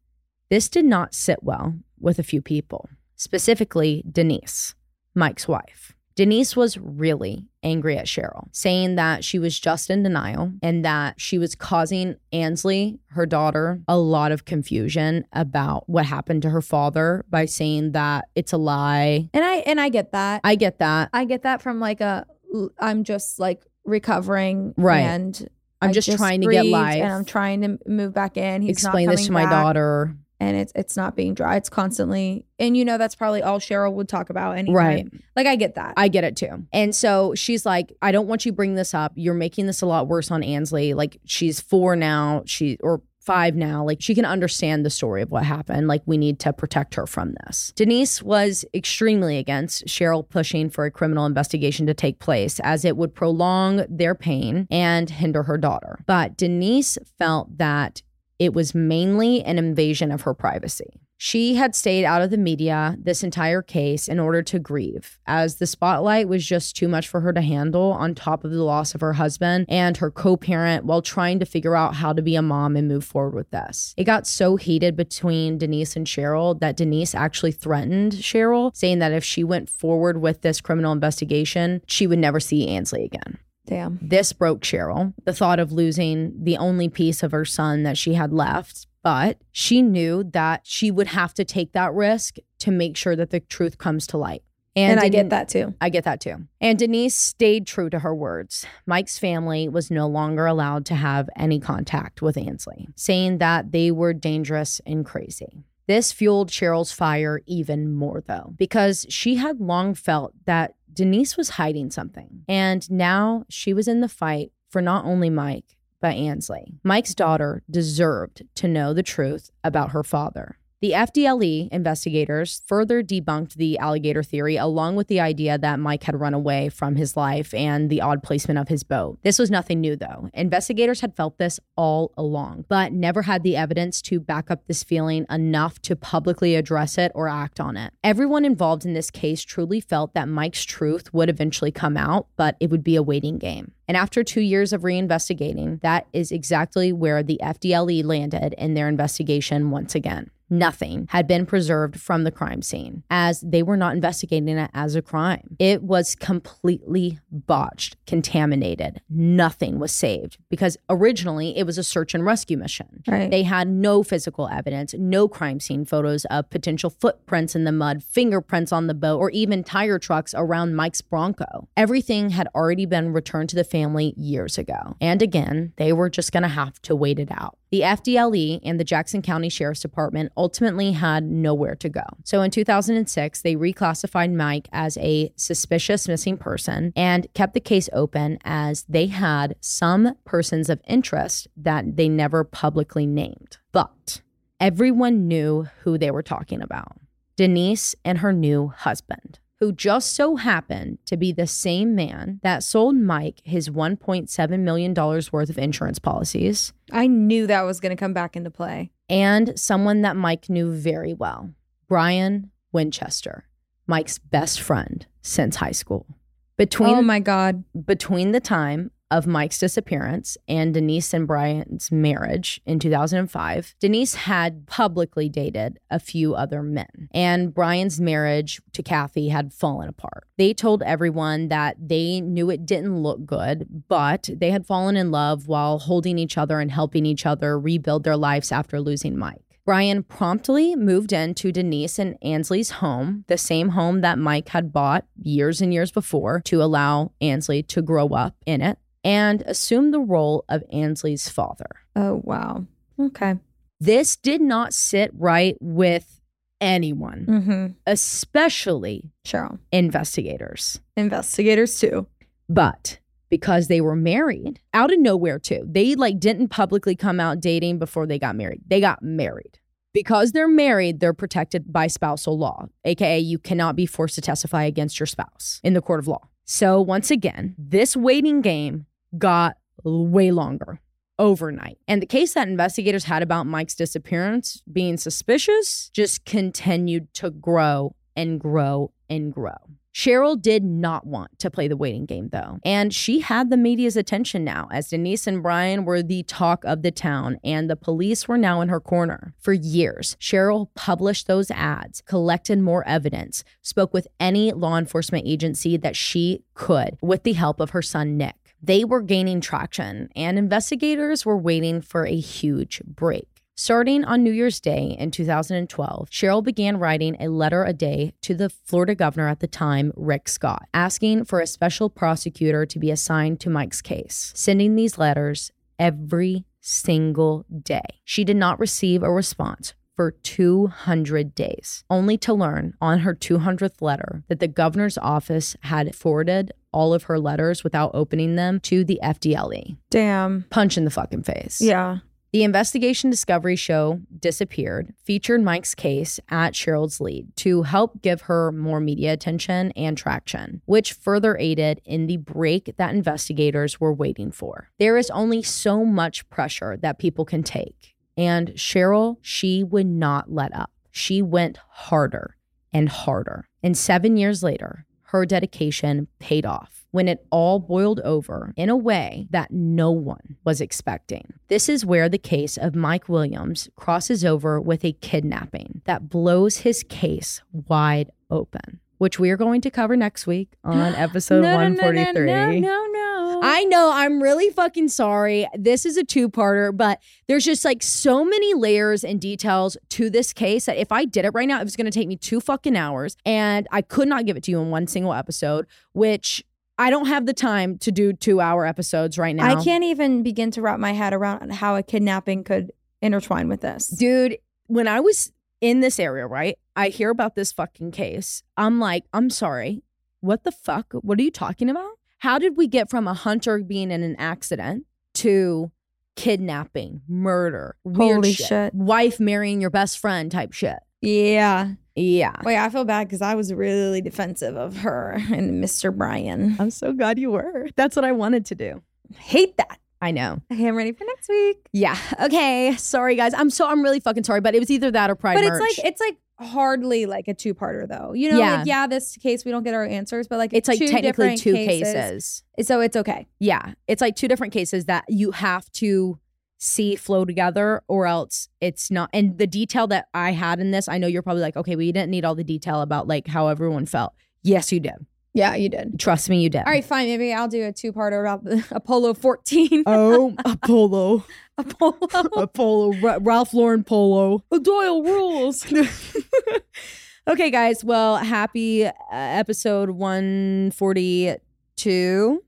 this did not sit well with a few people, specifically Denise, Mike's wife. Denise was really angry at Cheryl, saying that she was just in denial and that she was causing Ansley, her daughter, a lot of confusion about what happened to her father by saying that it's a lie. and I and I get that. I get that. I get that from like a I'm just like recovering Right. and I'm I just trying to get life. and I'm trying to move back in. He's Explain not this to coming my daughter. And it's it's not being dry. It's constantly and you know that's probably all Cheryl would talk about anytime. Right. Like I get that. I get it too. And so she's like, I don't want you bring this up. You're making this a lot worse on Ansley. Like she's four now, she or five now. Like she can understand the story of what happened. Like we need to protect her from this. Denise was extremely against Cheryl pushing for a criminal investigation to take place as it would prolong their pain and hinder her daughter. But Denise felt that it was mainly an invasion of her privacy. She had stayed out of the media this entire case in order to grieve, as the spotlight was just too much for her to handle, on top of the loss of her husband and her co parent, while trying to figure out how to be a mom and move forward with this. It got so heated between Denise and Cheryl that Denise actually threatened Cheryl, saying that if she went forward with this criminal investigation, she would never see Ansley again. Damn. This broke Cheryl, the thought of losing the only piece of her son that she had left. But she knew that she would have to take that risk to make sure that the truth comes to light. And, I get that too. I get that too. And Denise stayed true to her words. Mike's family was no longer allowed to have any contact with Ansley, saying that they were dangerous and crazy. This fueled Cheryl's fire even more, though, because she had long felt that Denise was hiding something. And now she was in the fight for not only Mike, but Ansley. Mike's daughter deserved to know the truth about her father. The FDLE investigators further debunked the alligator theory, along with the idea that Mike had run away from his life and the odd placement of his boat. This was nothing new, though. Investigators had felt this all along, but never had the evidence to back up this feeling enough to publicly address it or act on it. Everyone involved in this case truly felt that Mike's truth would eventually come out, but it would be a waiting game. And after two years of reinvestigating, that is exactly where the FDLE landed in their investigation once again. Nothing had been preserved from the crime scene as they were not investigating it as a crime. It was completely botched, contaminated. Nothing was saved because originally it was a search and rescue mission. Right. They had no physical evidence, no crime scene photos of potential footprints in the mud, fingerprints on the boat, or even tire trucks around Mike's Bronco. Everything had already been returned to the family years ago. And again, they were just going to have to wait it out. The FDLE and the Jackson County Sheriff's Department ultimately had nowhere to go. So in 2006, they reclassified Mike as a suspicious missing person and kept the case open as they had some persons of interest that they never publicly named. But everyone knew who they were talking about Denise and her new husband who just so happened to be the same man that sold Mike his $1.7 million worth of insurance policies I knew that was going to come back into play. and someone that Mike knew very well Brian Winchester, Mike's best friend since high school. Between oh my God. between the time of Mike's disappearance and Denise and Brian's marriage in 2005, Denise had publicly dated a few other men, and Brian's marriage to Kathy had fallen apart. They told everyone that they knew it didn't look good, but they had fallen in love while holding each other and helping each other rebuild their lives after losing Mike. Brian promptly moved into Denise and Ansley's home, the same home that Mike had bought years and years before to allow Ansley to grow up in it, and assumed the role of Ansley's father. Oh, wow. Okay. This did not sit right with anyone, Mm-hmm. especially Cheryl. investigators. Investigators too. But because they were married out of nowhere too. They like didn't publicly come out dating before they got married. They got married. Because they're married, they're protected by spousal law, aka you cannot be forced to testify against your spouse in the court of law. So once again, this waiting game got way longer overnight. And the case that investigators had about Mike's disappearance being suspicious just continued to grow and grow and grow. Cheryl did not want to play the waiting game, though. And she had the media's attention now, as Denise and Brian were the talk of the town, and the police were now in her corner. For years, Cheryl published those ads, collected more evidence, spoke with any law enforcement agency that she could with the help of her son, Nick. They were gaining traction, and investigators were waiting for a huge break. Starting on New Year's Day in 2012, Cheryl began writing a letter a day to the Florida governor at the time, Rick Scott, asking for a special prosecutor to be assigned to Mike's case, sending these letters every single day. She did not receive a response for 200 days, only to learn on her 200th letter that the governor's office had forwarded all of her letters without opening them to the FDLE. Damn. Punch in the fucking face. Yeah. The investigation discovery show Disappeared featured Mike's case at Cheryl's lead to help give her more media attention and traction, which further aided in the break that investigators were waiting for. There is only so much pressure that people can take. And Cheryl, she would not let up. She went harder and harder. And seven years later, her dedication paid off when it all boiled over in a way that no one was expecting. This is where the case of Mike Williams crosses over with a kidnapping that blows his case wide open, which we are going to cover next week on [GASPS] episode No, no, no, no, 143. No, no, no. I know. I'm really fucking sorry. This is a two parter, but there's just like so many layers and details to this case that if I did it right now, it was going to take me two fucking hours and I could not give it to you in one single episode, which I don't have the time to do two hour episodes right now. I can't even begin to wrap my head around how a kidnapping could intertwine with this. Dude, when I was in this area, right, I hear about this fucking case. I'm like, I'm sorry. What the fuck? What are you talking about? How did we get from a hunter being in an accident to kidnapping, murder, weird Holy shit, shit. wife marrying your best friend type shit? Yeah. Yeah. Wait, I feel bad because I was really defensive of her and Mr. Brian. I'm so glad you were. That's what I wanted to do. Hate that. I know. Okay, I'm ready for next week. Yeah. Okay. Sorry, guys. I'm so I'm really fucking sorry, but it was either that or Pride but merch. it's like it's like hardly like a two-parter though. You know, Yeah. like yeah, this case we don't get our answers, but like it's like technically two cases. So it's okay. Yeah. It's like two different cases that you have to see flow together or else it's not. And the detail that I had in this, I know you're probably like, okay, we didn't need all the detail about like how everyone felt. Yes, you did. Yeah, you did. Trust me, you did. All right, fine. Maybe I'll do a two-parter about the [LAUGHS] Apollo 14. Oh, [LAUGHS] Apollo. Apollo. [LAUGHS] Apollo. Ra- Ralph Lauren Polo. The Doyle rules. okay, guys. Well, happy uh, episode 142.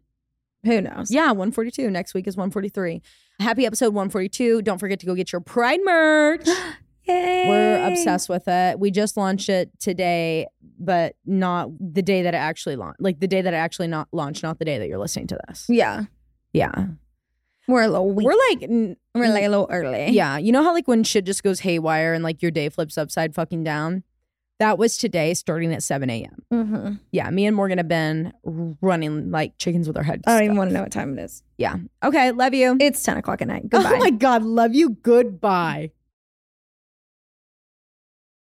Who knows? Yeah, 142. Next week is 143. Happy episode 142. Don't forget to go get your Pride merch. [GASPS] [GASPS] Yay. We're obsessed with it. We just launched it today, but not the day that it actually launched. Like the day that it actually not launched, not the day that you're listening to this. Yeah. Yeah. We're a little weak. We're like, n- We're like a little early. yeah. You know how like when shit just goes haywire and like your day flips upside fucking down? That was today starting at 7 a.m. Mm-hmm. Yeah. Me and Morgan have been running like chickens with our heads. I don't even want to know what time it is. Yeah. Okay. Love you. It's 10 o'clock at night. Goodbye. Oh my God. Love you. Goodbye.